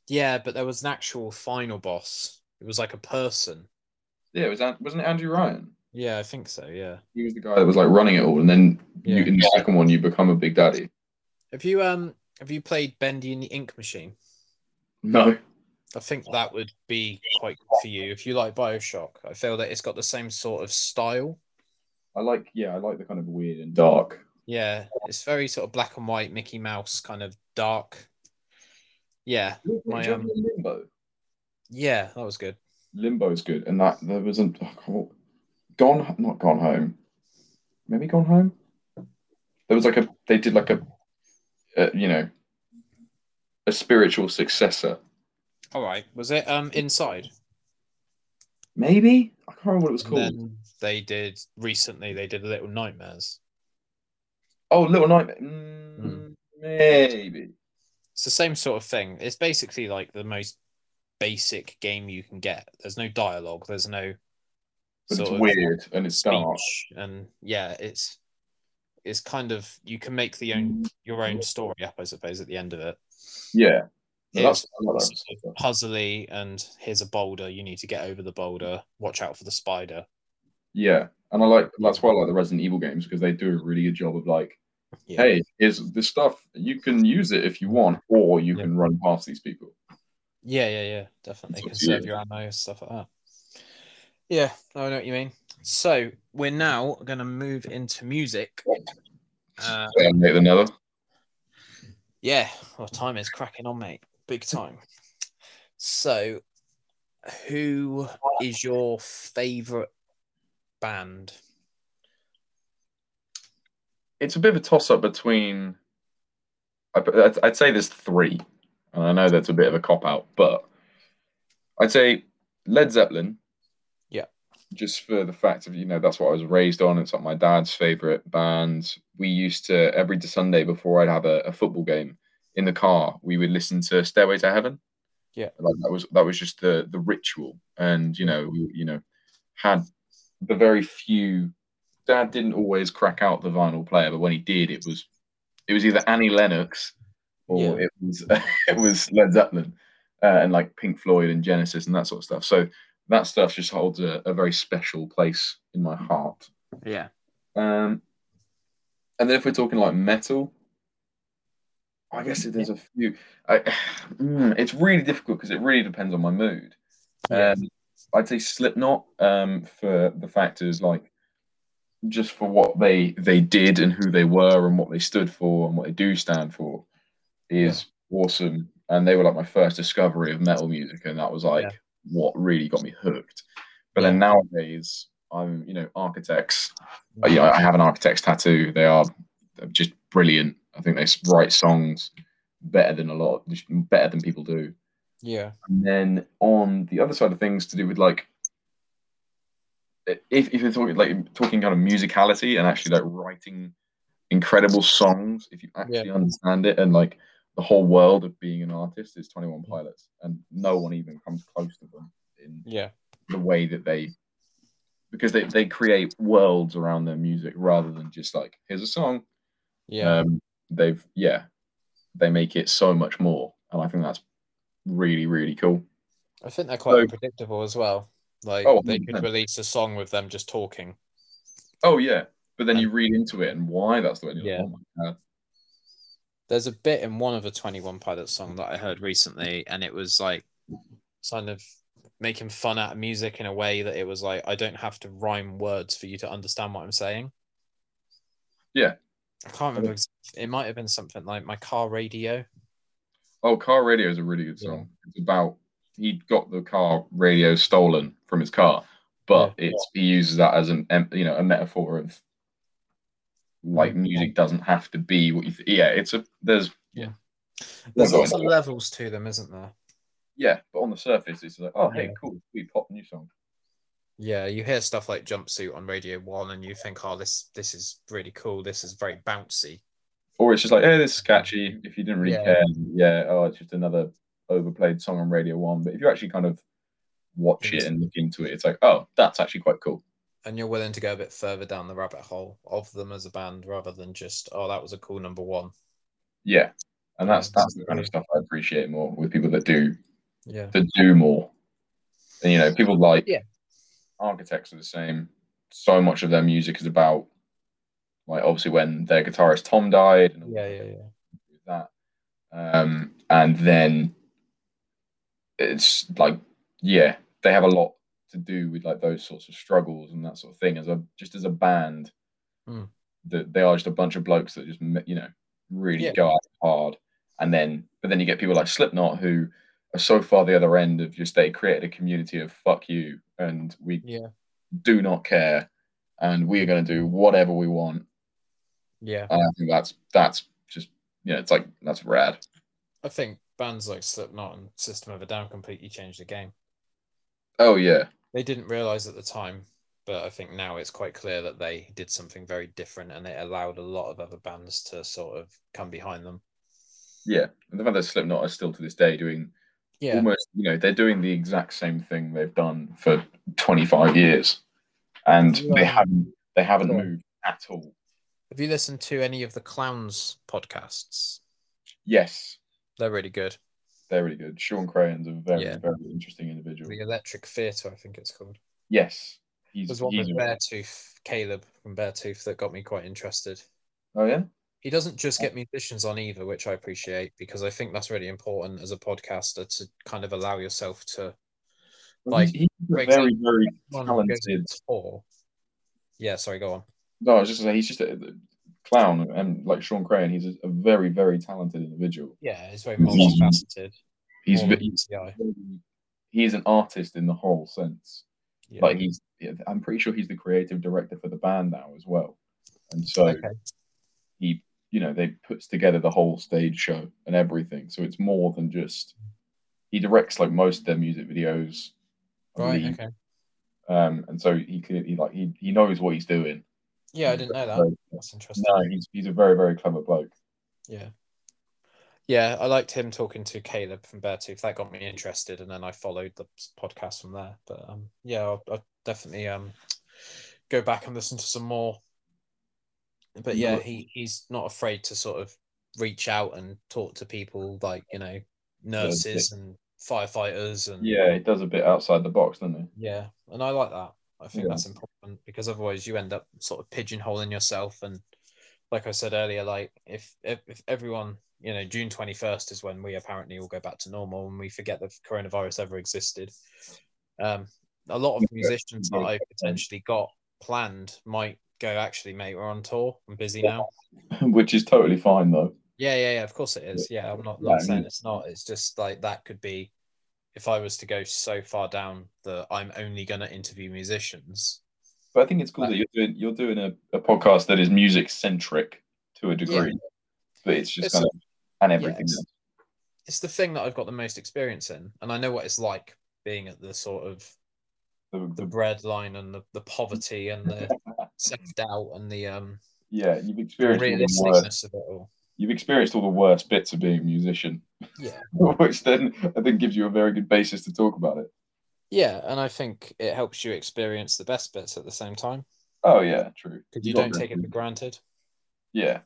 S2: Yeah, but there was an actual final boss. It was like a person.
S1: Yeah, it was wasn't it Andrew Ryan?
S2: Yeah, I think so. Yeah.
S1: He was the guy that was like running it all, and then you, in the second one, you become a Big Daddy.
S2: Have you um have you played Bendy and the Ink Machine?
S1: No.
S2: I think that would be quite good for you if you like Bioshock. I feel that it's got the same sort of style.
S1: I like, yeah, I like the kind of weird and dark.
S2: Yeah, it's very sort of black and white, Mickey Mouse kind of dark. Yeah, My, um,
S1: Limbo.
S2: yeah, that was good.
S1: Limbo's good, and that there wasn't oh, gone, not gone home. Maybe gone home. There was like a they did like a, you know, a spiritual successor.
S2: All right, was it um inside?
S1: Maybe I can't remember what it was
S2: And
S1: called.
S2: they did recently. They did Little Nightmares.
S1: Oh, Little Nightmare. Mm,
S2: Hmm.
S1: Maybe.
S2: It's the same sort of thing. It's basically like the most basic game you can get. There's no dialogue. There's no
S1: But it's weird and it's dark.
S2: and yeah, it's it's kind of you can make the own your own story up, I suppose, at the end of it.
S1: Yeah. No,
S2: It's
S1: that's, I like that
S2: sort of puzzly, and here's a boulder. You need to get over the boulder. Watch out for the spider.
S1: Yeah. And I like that's why I like the Resident Evil games because they do a really good job of like,
S2: Yeah.
S1: hey, is this stuff. You can use it if you want, or you
S2: Yeah.
S1: can run past these people.
S2: Yeah, yeah, yeah, definitely.
S1: It's up to
S2: Conserve
S1: you.
S2: your ammo, and stuff like that. Yeah, I know what you mean. So we're now going to move into music. Uh,
S1: Yeah, make another.
S2: yeah, well, time is cracking on, mate. Big time. So, who is your favorite band?
S1: It's a bit of a toss up between. I'd, I'd say there's three, and I know that's a bit of a cop out, but I'd say Led Zeppelin. Just for the fact of you know that's what I was raised on. It's like my dad's favorite band. We used to every Sunday before I'd have a, a football game in the car, we would listen to Stairway to Heaven.
S2: Yeah.
S1: like that was that was just the the ritual, and you know we, you know had the very few. Dad didn't always crack out the vinyl player, but when he did, it was it was either Annie Lennox or
S2: Yeah.
S1: it was it was Led Zeppelin uh, and like Pink Floyd and Genesis and that sort of stuff. So that stuff just holds a, a very special place in my heart.
S2: Yeah.
S1: Um, and then if we're talking like metal, I guess there's a few. I, mm, it's really difficult because it really depends on my mood.
S2: Yeah.
S1: Um, I'd say Slipknot um, for the factors like just for what they they did and who they were and what they stood for and what they do stand for is awesome. And they were like my first discovery of metal music, and that was like
S2: Yeah.
S1: What really got me hooked. But then nowadays, I'm you know architects. Uh, yeah, I have an architect's tattoo. They are just brilliant. I think they write songs better than a lot, better than people do.
S2: Yeah.
S1: And then on the other side of things, to do with like, if, if you're talking like talking kind of musicality and actually like writing incredible songs, if you actually understand it and like the whole world of being an artist is Twenty One Pilots, and no one even comes close to them in
S2: Yeah.
S1: the way that they because they, they create worlds around their music rather than just like here's a song
S2: Yeah.
S1: um they've yeah they make it so much more and i think that's really really cool
S2: I think they're quite
S1: so-
S2: unpredictable as well. Like
S1: Oh,
S2: they could release a song with them just talking.
S1: oh yeah but then you read into it and why that's the way you're
S2: Yeah.
S1: like, oh
S2: There's a bit in one of the Twenty One Pilots song that I heard recently, and it was like kind of making fun out of music in a way that it was like I don't have to rhyme words for you to understand what I'm saying.
S1: Yeah.
S2: I can't remember. It might have been something like my car radio.
S1: oh car radio is a really good song it's about he got the car radio stolen from his car but it's he uses that as an you know a metaphor of like music doesn't have to be what you th- yeah it's a there's yeah.
S2: There's
S1: Well,
S2: lots of levels to them, isn't there?
S1: Yeah, but on the surface, it's like, oh, hey,
S2: Yeah.
S1: cool, we pop new song.
S2: Yeah, you hear stuff like Jumpsuit on Radio One, and you think, "Oh, this this is really cool. This is very bouncy."
S1: Or it's just like, hey, this is catchy. If you didn't really
S2: Yeah.
S1: care, yeah, oh, it's just another overplayed song on Radio One. But if you actually kind of watch it and look into it, it's like, oh, that's actually quite cool.
S2: And you're willing to go a bit further down the rabbit hole of them as a band, rather than just, "Oh, that was a cool number one."
S1: Yeah, and that's that's the kind of stuff I appreciate more with people that do
S2: Yeah,
S1: that do more. And you know, people like
S2: Yeah.
S1: architects are the same. So much of their music is about, like, obviously when their guitarist Tom died, and
S2: yeah, yeah, yeah.
S1: that. Um, and then it's like, yeah, they have a lot to do with like those sorts of struggles and that sort of thing. As a just as a band,
S2: Hmm.
S1: that they are just a bunch of blokes that just you know really
S2: Yeah.
S1: go out hard. and then but then you get people like Slipknot who are so far the other end of just they created a community of fuck you and we
S2: Yeah.
S1: do not care and we are going to do whatever we want.
S2: Yeah.
S1: And I think that's that's just you know it's like that's rad.
S2: I think bands like Slipknot and System of a Down completely changed the game.
S1: Oh yeah,
S2: They didn't realize at the time, but I think now it's quite clear that they did something very different and it allowed a lot of other bands to sort of come behind them.
S1: yeah. And the fact that Slipknot are still to this day doing
S2: Yeah.
S1: almost you know they're doing the exact same thing they've done for 25 years and they haven't they haven't
S2: on.
S1: moved at all
S2: Have you listened to any of the Clowns podcasts?
S1: yes
S2: They're really good.
S1: They're really good Shawn Crahan's a very
S2: Yeah.
S1: very interesting individual
S2: The Electric Theatre, I think it's called.
S1: yes he's,
S2: There's one
S1: he's
S2: with Beartooth, Caleb from Beartooth, that got me quite interested.
S1: oh yeah
S2: He doesn't just get musicians on either, which I appreciate because I think that's really important as a podcaster to kind of allow yourself to Like,
S1: he's, very
S2: example,
S1: very
S2: one who goes
S1: talented
S2: tour. Yeah, sorry, go on.
S1: no i was just gonna say he's just a clown and like Shawn Crahan he's a, a very very talented individual
S2: Yeah, it's very
S1: He's-
S2: multifaceted.
S1: he's
S2: more
S1: ve-
S2: than
S1: he's very- he's an artist in the whole sense
S2: Yeah.
S1: Like he's, I'm pretty sure he's the creative director for the band now as well, and so
S2: okay.
S1: he, you know, they puts together the whole stage show and everything. So it's more than just he directs like most of their music videos,
S2: Right,
S1: believe.
S2: okay.
S1: Um, and so he clearly like he he knows what he's doing.
S2: Yeah, I didn't know that. That's interesting.
S1: no, he's he's a very very clever bloke.
S2: Yeah. Yeah, I liked him talking to Caleb from Beartooth. That got me interested, and then I followed the podcast from there. But um, yeah, I'll, I'll definitely um go back and listen to some more. But yeah, he, he's not afraid to sort of reach out and talk to people like you know nurses and firefighters and
S1: Yeah, he does a bit outside the box, doesn't he?
S2: yeah, and I like that. I think
S1: Yeah.
S2: that's important because otherwise you end up sort of pigeonholing yourself. And like I said earlier, like if if, if everyone, you know, June twenty first is when we apparently all go back to normal and we forget that coronavirus ever existed. Um, a lot of
S1: Yeah.
S2: musicians that I've potentially got planned might go. Actually, mate, we're on tour. I'm busy now.
S1: Which is totally fine though.
S2: Yeah, yeah, yeah. Of course it is. Yeah, I'm not not
S1: I
S2: saying it's not. It's just like that could be if I was to go so far down that I'm only going to interview musicians.
S1: But I think it's cool that you're doing you're doing a, a podcast that is music centric to a degree, but it's just
S2: It's
S1: kind
S2: a-
S1: of and everything.
S2: it's- It's the thing that I've got the most experience in, and I know what it's like being at the sort of
S1: The-
S2: the
S1: the-
S2: bread line and the, the poverty and the self doubt and the um
S1: yeah, you've experienced the
S2: realisticness of it all.
S1: You've experienced all the worst bits of being a musician,
S2: Yeah,
S1: which then I think gives you a very good basis to talk about it.
S2: yeah, and I think it helps you experience the best bits at the same time
S1: Oh yeah, true.
S2: because you don't take it for granted.
S1: Yeah,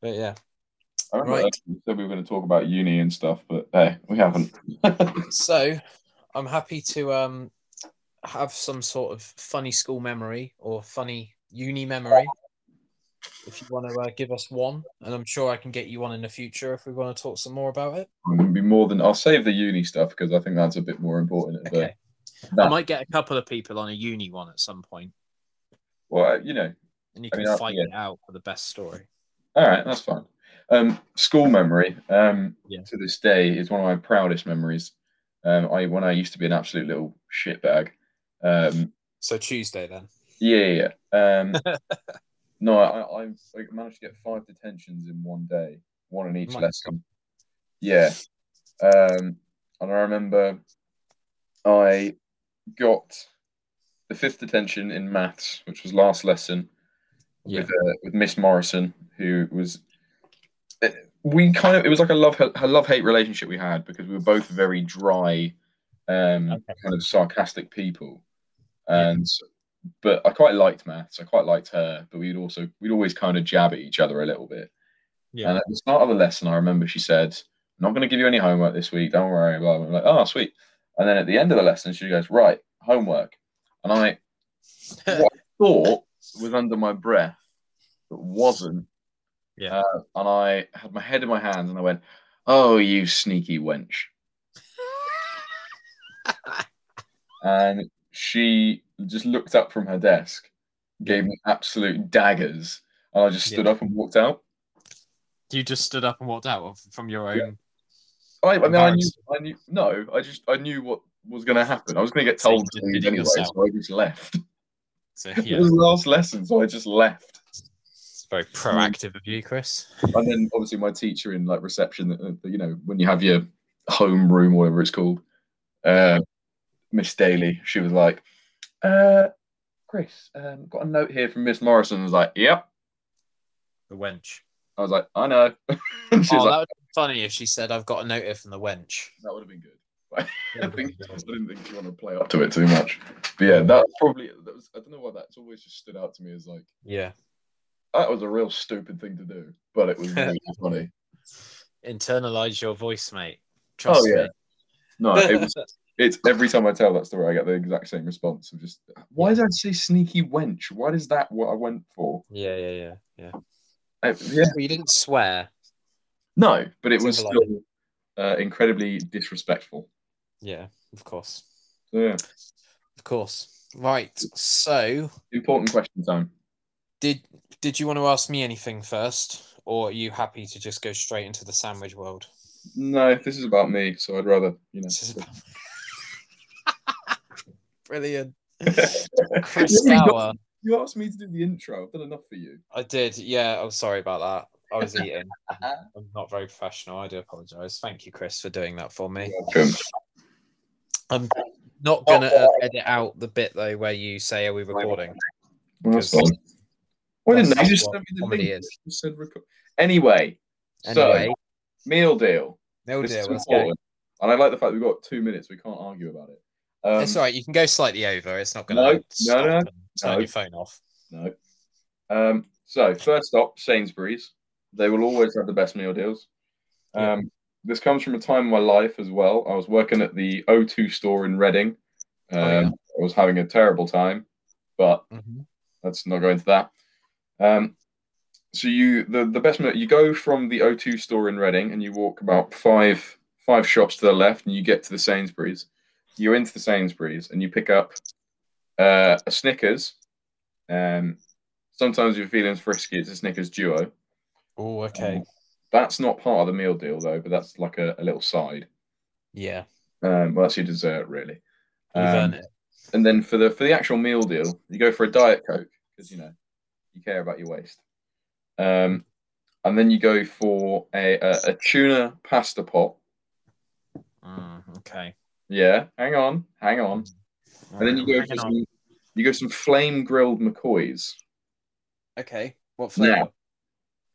S2: But yeah,
S1: I remember
S2: Right.
S1: said we were going to talk about uni and stuff, but hey, we haven't.
S2: so I'm happy to um have some sort of funny school memory or funny uni memory. If you want to uh, give us one, and I'm sure I can get you one in the future if we want to talk some more about it.
S1: I'm going to be more than I'll save the uni stuff because I think that's a bit more important. at the-
S2: Okay. I might get a couple of people on a uni one at some point,
S1: well, you know,
S2: and you
S1: I
S2: can
S1: mean,
S2: fight
S1: yeah.
S2: it out for the best story.
S1: All right, that's fine. Um, school memory um,
S2: Yeah.
S1: to this day is one of my proudest memories. Um, I when I used to be an absolute little shitbag. Um,
S2: So Tuesday then.
S1: yeah, yeah. yeah. Um, no, I, I, managed to get five detentions in one day, one in each
S2: My
S1: lesson. Yeah. Um, and I remember I got the fifth detention in maths, which was last lesson
S2: Yeah.
S1: with uh, with Miss Morrison, who was uh, we kind of it was like a love a love hate relationship we had because we were both very dry, um,
S2: Okay.
S1: kind of sarcastic people, and but I quite liked maths. I quite liked her, but we'd also we'd always kind of jab at each other a little bit.
S2: Yeah.
S1: And at the start of the lesson, I remember she said, "I'm not going to give you any homework this week. Don't worry." Blah, blah. I'm like, "Oh, sweet." And then at the end of the lesson, she goes, "Right, homework," and I what I thought was under my breath, but wasn't.
S2: Yeah.
S1: Uh, and I had my head in my hands and I went, Oh, you sneaky wench. And she just looked up from her desk, gave me absolute daggers, and I just stood
S2: Yeah.
S1: up and walked out.
S2: You just stood up and walked out of, from your own.
S1: Yeah. I, I mean, I knew, I knew. No, I just I knew what was going to happen. I was going to get
S2: So you
S1: told to leave anyway,
S2: yourself.
S1: so I just left.
S2: So
S1: It
S2: yeah,
S1: was the last lesson, so I just left.
S2: it's very proactive of you, Chris.
S1: And then obviously my teacher in like reception, uh, you know, when you have your home room, whatever it's called, uh, Miss Daly, she was like, uh, "Chris, um, got a note here from Miss Morrison." I was like, "Yep."
S2: The wench.
S1: I was like, "I know." she
S2: Oh,
S1: was
S2: that
S1: like,
S2: would be funny if she said, "I've got a note here from the wench."
S1: "That would have been good." I think I didn't think you want to play up to it too much, but yeah, that's probably that was. I don't know why that's always just stood out to me as like
S2: Yeah.
S1: that was a real stupid thing to do, but it was really funny.
S2: Internalize your voice, mate. Trust
S1: yeah.
S2: me.
S1: No, it was. It's every time I tell that story, I get the exact same response of just, why did I say sneaky wench? What is that? What I went for?
S2: yeah, yeah, yeah, yeah.
S1: Uh, yeah,
S2: Well, you didn't swear.
S1: no, but it was still uh, incredibly disrespectful.
S2: Yeah, of course,
S1: So, yeah,
S2: of course. Right. So,
S1: important question time.
S2: did did you want to ask me anything first, or are you happy to just go straight into the sandwich world?
S1: No, this is about me, so I'd rather, you know.
S2: This is about... Brilliant. Chris
S1: Yeah, you got-
S2: Gower.
S1: You asked me to do the intro. I've done enough for you.
S2: I did. Yeah, I'm sorry about that. I was eating. I'm not very professional. I do apologize. Thank you, Chris, for doing that for me. I'm not gonna uh, edit out the bit though where you say, "Are we recording?"
S1: Well, that's
S2: Because
S1: fine. Why didn't they
S2: that's
S1: just
S2: what
S1: send me the link?
S2: is.
S1: Said record. Anyway,
S2: Anyway,
S1: so meal deal.
S2: no
S1: This
S2: deal.
S1: is
S2: Let's go.
S1: important. And I like the fact we've got two minutes. We can't argue about it. Um,
S2: it's all right. You can go slightly over. It's not gonna
S1: No,
S2: like,
S1: no, no,
S2: turn
S1: no.
S2: your phone off.
S1: No. Um, so first stop, Sainsbury's. They will always have the best meal deals.
S2: Yeah.
S1: Um, this comes from a time in my life as well. I was working at the O2 store in Reading. Um,
S2: Oh, yeah.
S1: I was having a terrible time, but
S2: Mhm.
S1: let's not go into that. Um, so you the the best meal you go from the O2 store in Reading and you walk about five five shops to the left and you get to the Sainsbury's. You're into the Sainsbury's and you pick up uh, a Snickers. Um, sometimes you're feeling frisky, it's a Snickers Duo.
S2: Oh, okay.
S1: Um, that's not part of the meal deal though, but that's like a, a little side.
S2: Yeah,
S1: Um, well, that's your dessert really.
S2: you've
S1: Um,
S2: earned it.
S1: and then for the for the actual meal deal, you go for a diet coke because you know you care about your waist. Um, and then you go for a, a, a tuna pasta pot.
S2: Mm, okay.
S1: Yeah, hang on, hang on. And then you go for some, you go some flame grilled McCoys.
S2: Okay. What flavor?
S1: Now-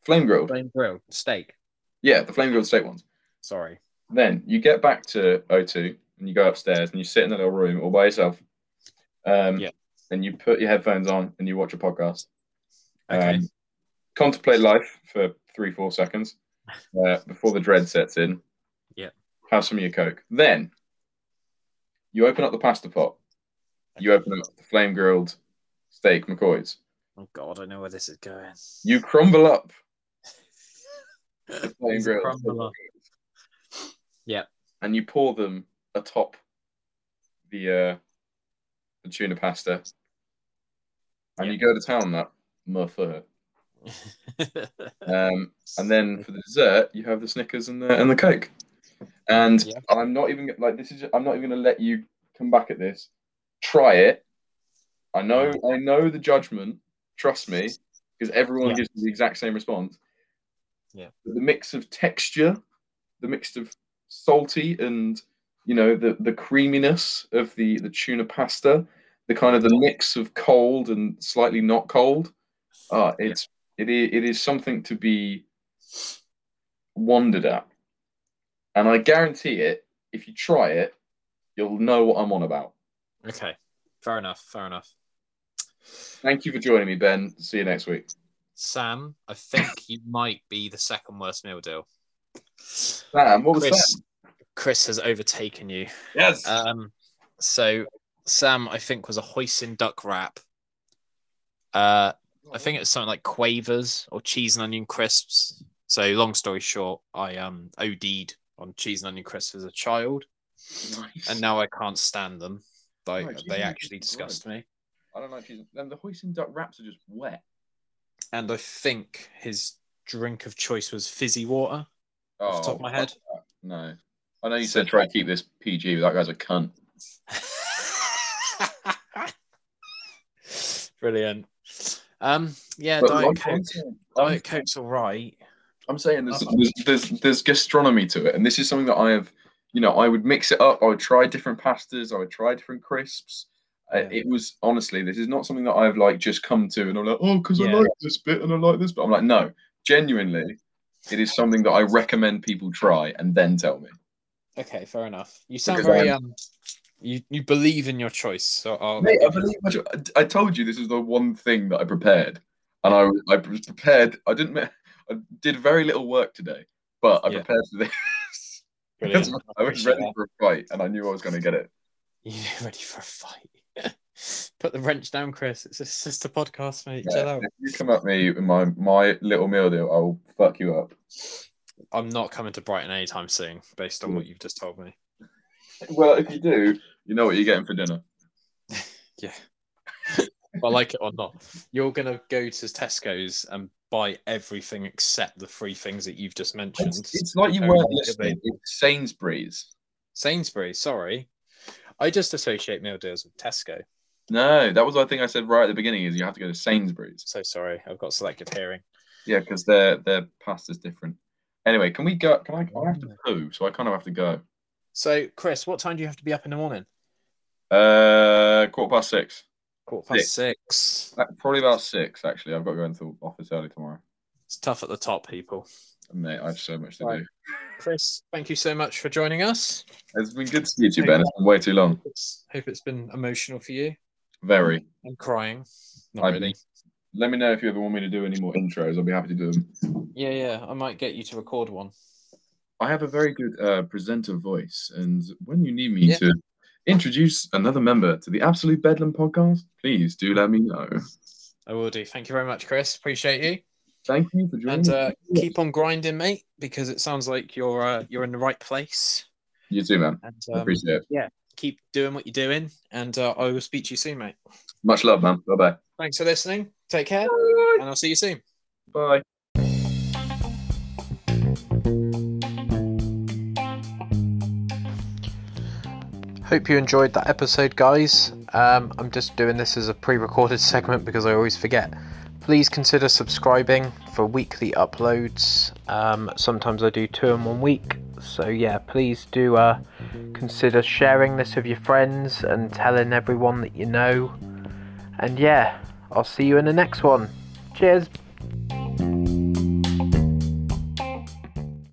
S1: Flame grilled,
S2: Flame grilled steak.
S1: yeah, the flame grilled steak ones.
S2: Sorry.
S1: Then you get back to O2 and you go upstairs and you sit in a little room all by yourself. Um,
S2: Yeah.
S1: And you put your headphones on and you watch a podcast.
S2: Okay.
S1: Um, contemplate life for three, four seconds uh, before the dread sets in.
S2: Yeah.
S1: Have some of your Coke. Then you open up the pasta pot. You open up the flame grilled steak McCoys.
S2: oh God, I know where this is going.
S1: You crumble up the flame grilled
S2: crumble up?
S1: steak
S2: Yeah.
S1: and you pour them atop the uh, the tuna pasta, and
S2: Yeah.
S1: you go to town that mother. Um, and then for the dessert, you have the Snickers and the and the Coke. And
S2: Yeah.
S1: I'm not even like this is. I'm not even going to let you come back at this. Try it. I know. I know the judgment. Trust me, because everyone
S2: Yeah.
S1: gives the exact same response.
S2: Yeah.
S1: But the mix of texture, the mix of salty and you know the the creaminess of the the tuna pasta, the kind of the mix of cold and slightly not cold. Uh, it's it is, it is something to be wondered at. And I guarantee it, if you try it, you'll know what I'm on about.
S2: okay. Fair enough. Fair enough.
S1: Thank you for joining me, Ben. See you next week.
S2: Sam, I think you might be the second worst meal deal.
S1: Sam, what was
S2: Chris, Chris has overtaken you.
S1: Yes.
S2: Um, so Sam, I think was a hoisin duck wrap. Uh, I think it was something like quavers or cheese and onion crisps. So long story short, I um OD'd on cheese and onion crisps as a child,
S1: nice.
S2: and now I can't stand them. Like
S1: and
S2: they actually
S1: crisps are right.
S2: disgust me.
S1: I don't like cheese. And the hoisin duck wraps are just wet.
S2: And I think his drink of choice was fizzy water.
S1: Oh,
S2: off the top of my head.
S1: No. I know you said try to keep this PG, but that guy's a cunt.
S2: Brilliant. Um, yeah,
S1: But
S2: Diet Coke. Diet Coke's all right.
S1: I'm saying there's, there's there's there's gastronomy to it, and this is something that I have. You know, I would mix it up. I would try different pastas. I would try different crisps. Uh,
S2: Yeah.
S1: it was honestly, this is not something that I've like just come to, and I'm like, oh, because
S2: Yeah.
S1: I like this bit and I like this, but I'm like, no, genuinely, it is something that I recommend people try and then tell me.
S2: Okay, fair enough. You sound
S1: Because
S2: very um, you you believe in your choice. So I'll,
S1: Mate, I believe my cho- I told you this is the one thing that I prepared, and I I was prepared. I didn't. I did very little work today, but I
S2: Yeah.
S1: prepared for this.
S2: Brilliant. I
S1: was ready for a fight, and I knew I was going to get it.
S2: You're ready for a fight. Put the wrench down, Chris. It's a sister podcast, mate.
S1: Yeah,
S2: Chill out.
S1: if you come at me with my my little meal deal, I'll fuck you up.
S2: I'm not coming to Brighton anytime soon, based on what you've just told me.
S1: Well, if you do, you know what you're getting for dinner.
S2: Yeah. I like it or not. You're gonna go to Tesco's and buy everything except the three things that you've just mentioned.
S1: It's, it's like you weren't listening. It's Sainsbury's.
S2: Sainsbury's, sorry. I just associate meal deals with Tesco.
S1: No, that was the thing I said right at the beginning. Is you have to go to Sainsbury's.
S2: So sorry, I've got selective hearing.
S1: Yeah, because their their pasta's different. Anyway, can we go? Can I? I have to poo, so I kind of have to go.
S2: So, Chris, what time do you have to be up in the morning?
S1: Uh, quarter past six.
S2: Quarter past six.
S1: Uh, Probably about six. Actually, I've got to go into the office early tomorrow.
S2: It's tough at the top, people.
S1: Mate, I have so much to
S2: Right.
S1: do.
S2: Chris, thank you so much for joining us.
S1: It's been good to see you, Ben. It's been way too long.
S2: Hope it's been emotional for you.
S1: Very.
S2: I'm crying. Not
S1: I-
S2: really.
S1: Let me know if you ever want me to do any more intros. I'll be happy to do them.
S2: Yeah, yeah. I might get you to record one.
S1: I have a very good uh, presenter voice, and when you need me
S2: Yeah.
S1: to introduce another member to the Absolute Bedlam podcast, please do let me know.
S2: I will do. Thank you very much, Chris. Appreciate you.
S1: Thank you for joining.
S2: And uh, keep on grinding, mate, because it sounds like you're uh, you're in the right place.
S1: you too, man.
S2: And
S1: I
S2: um,
S1: appreciate it.
S2: Yeah, keep doing what you're doing. And uh, I will speak to you soon, mate.
S1: Much love, man. Bye bye.
S2: Thanks for listening. Take care, and I'll see you soon.
S1: Bye.
S3: Hope you enjoyed that episode, guys. Um, I'm just doing this as a pre recorded segment because I always forget. Please consider subscribing for weekly uploads. Um, sometimes I do two in one week. So, yeah, please do uh, consider sharing this with your friends and telling everyone that you know. And, yeah, I'll see you in the next one. Cheers.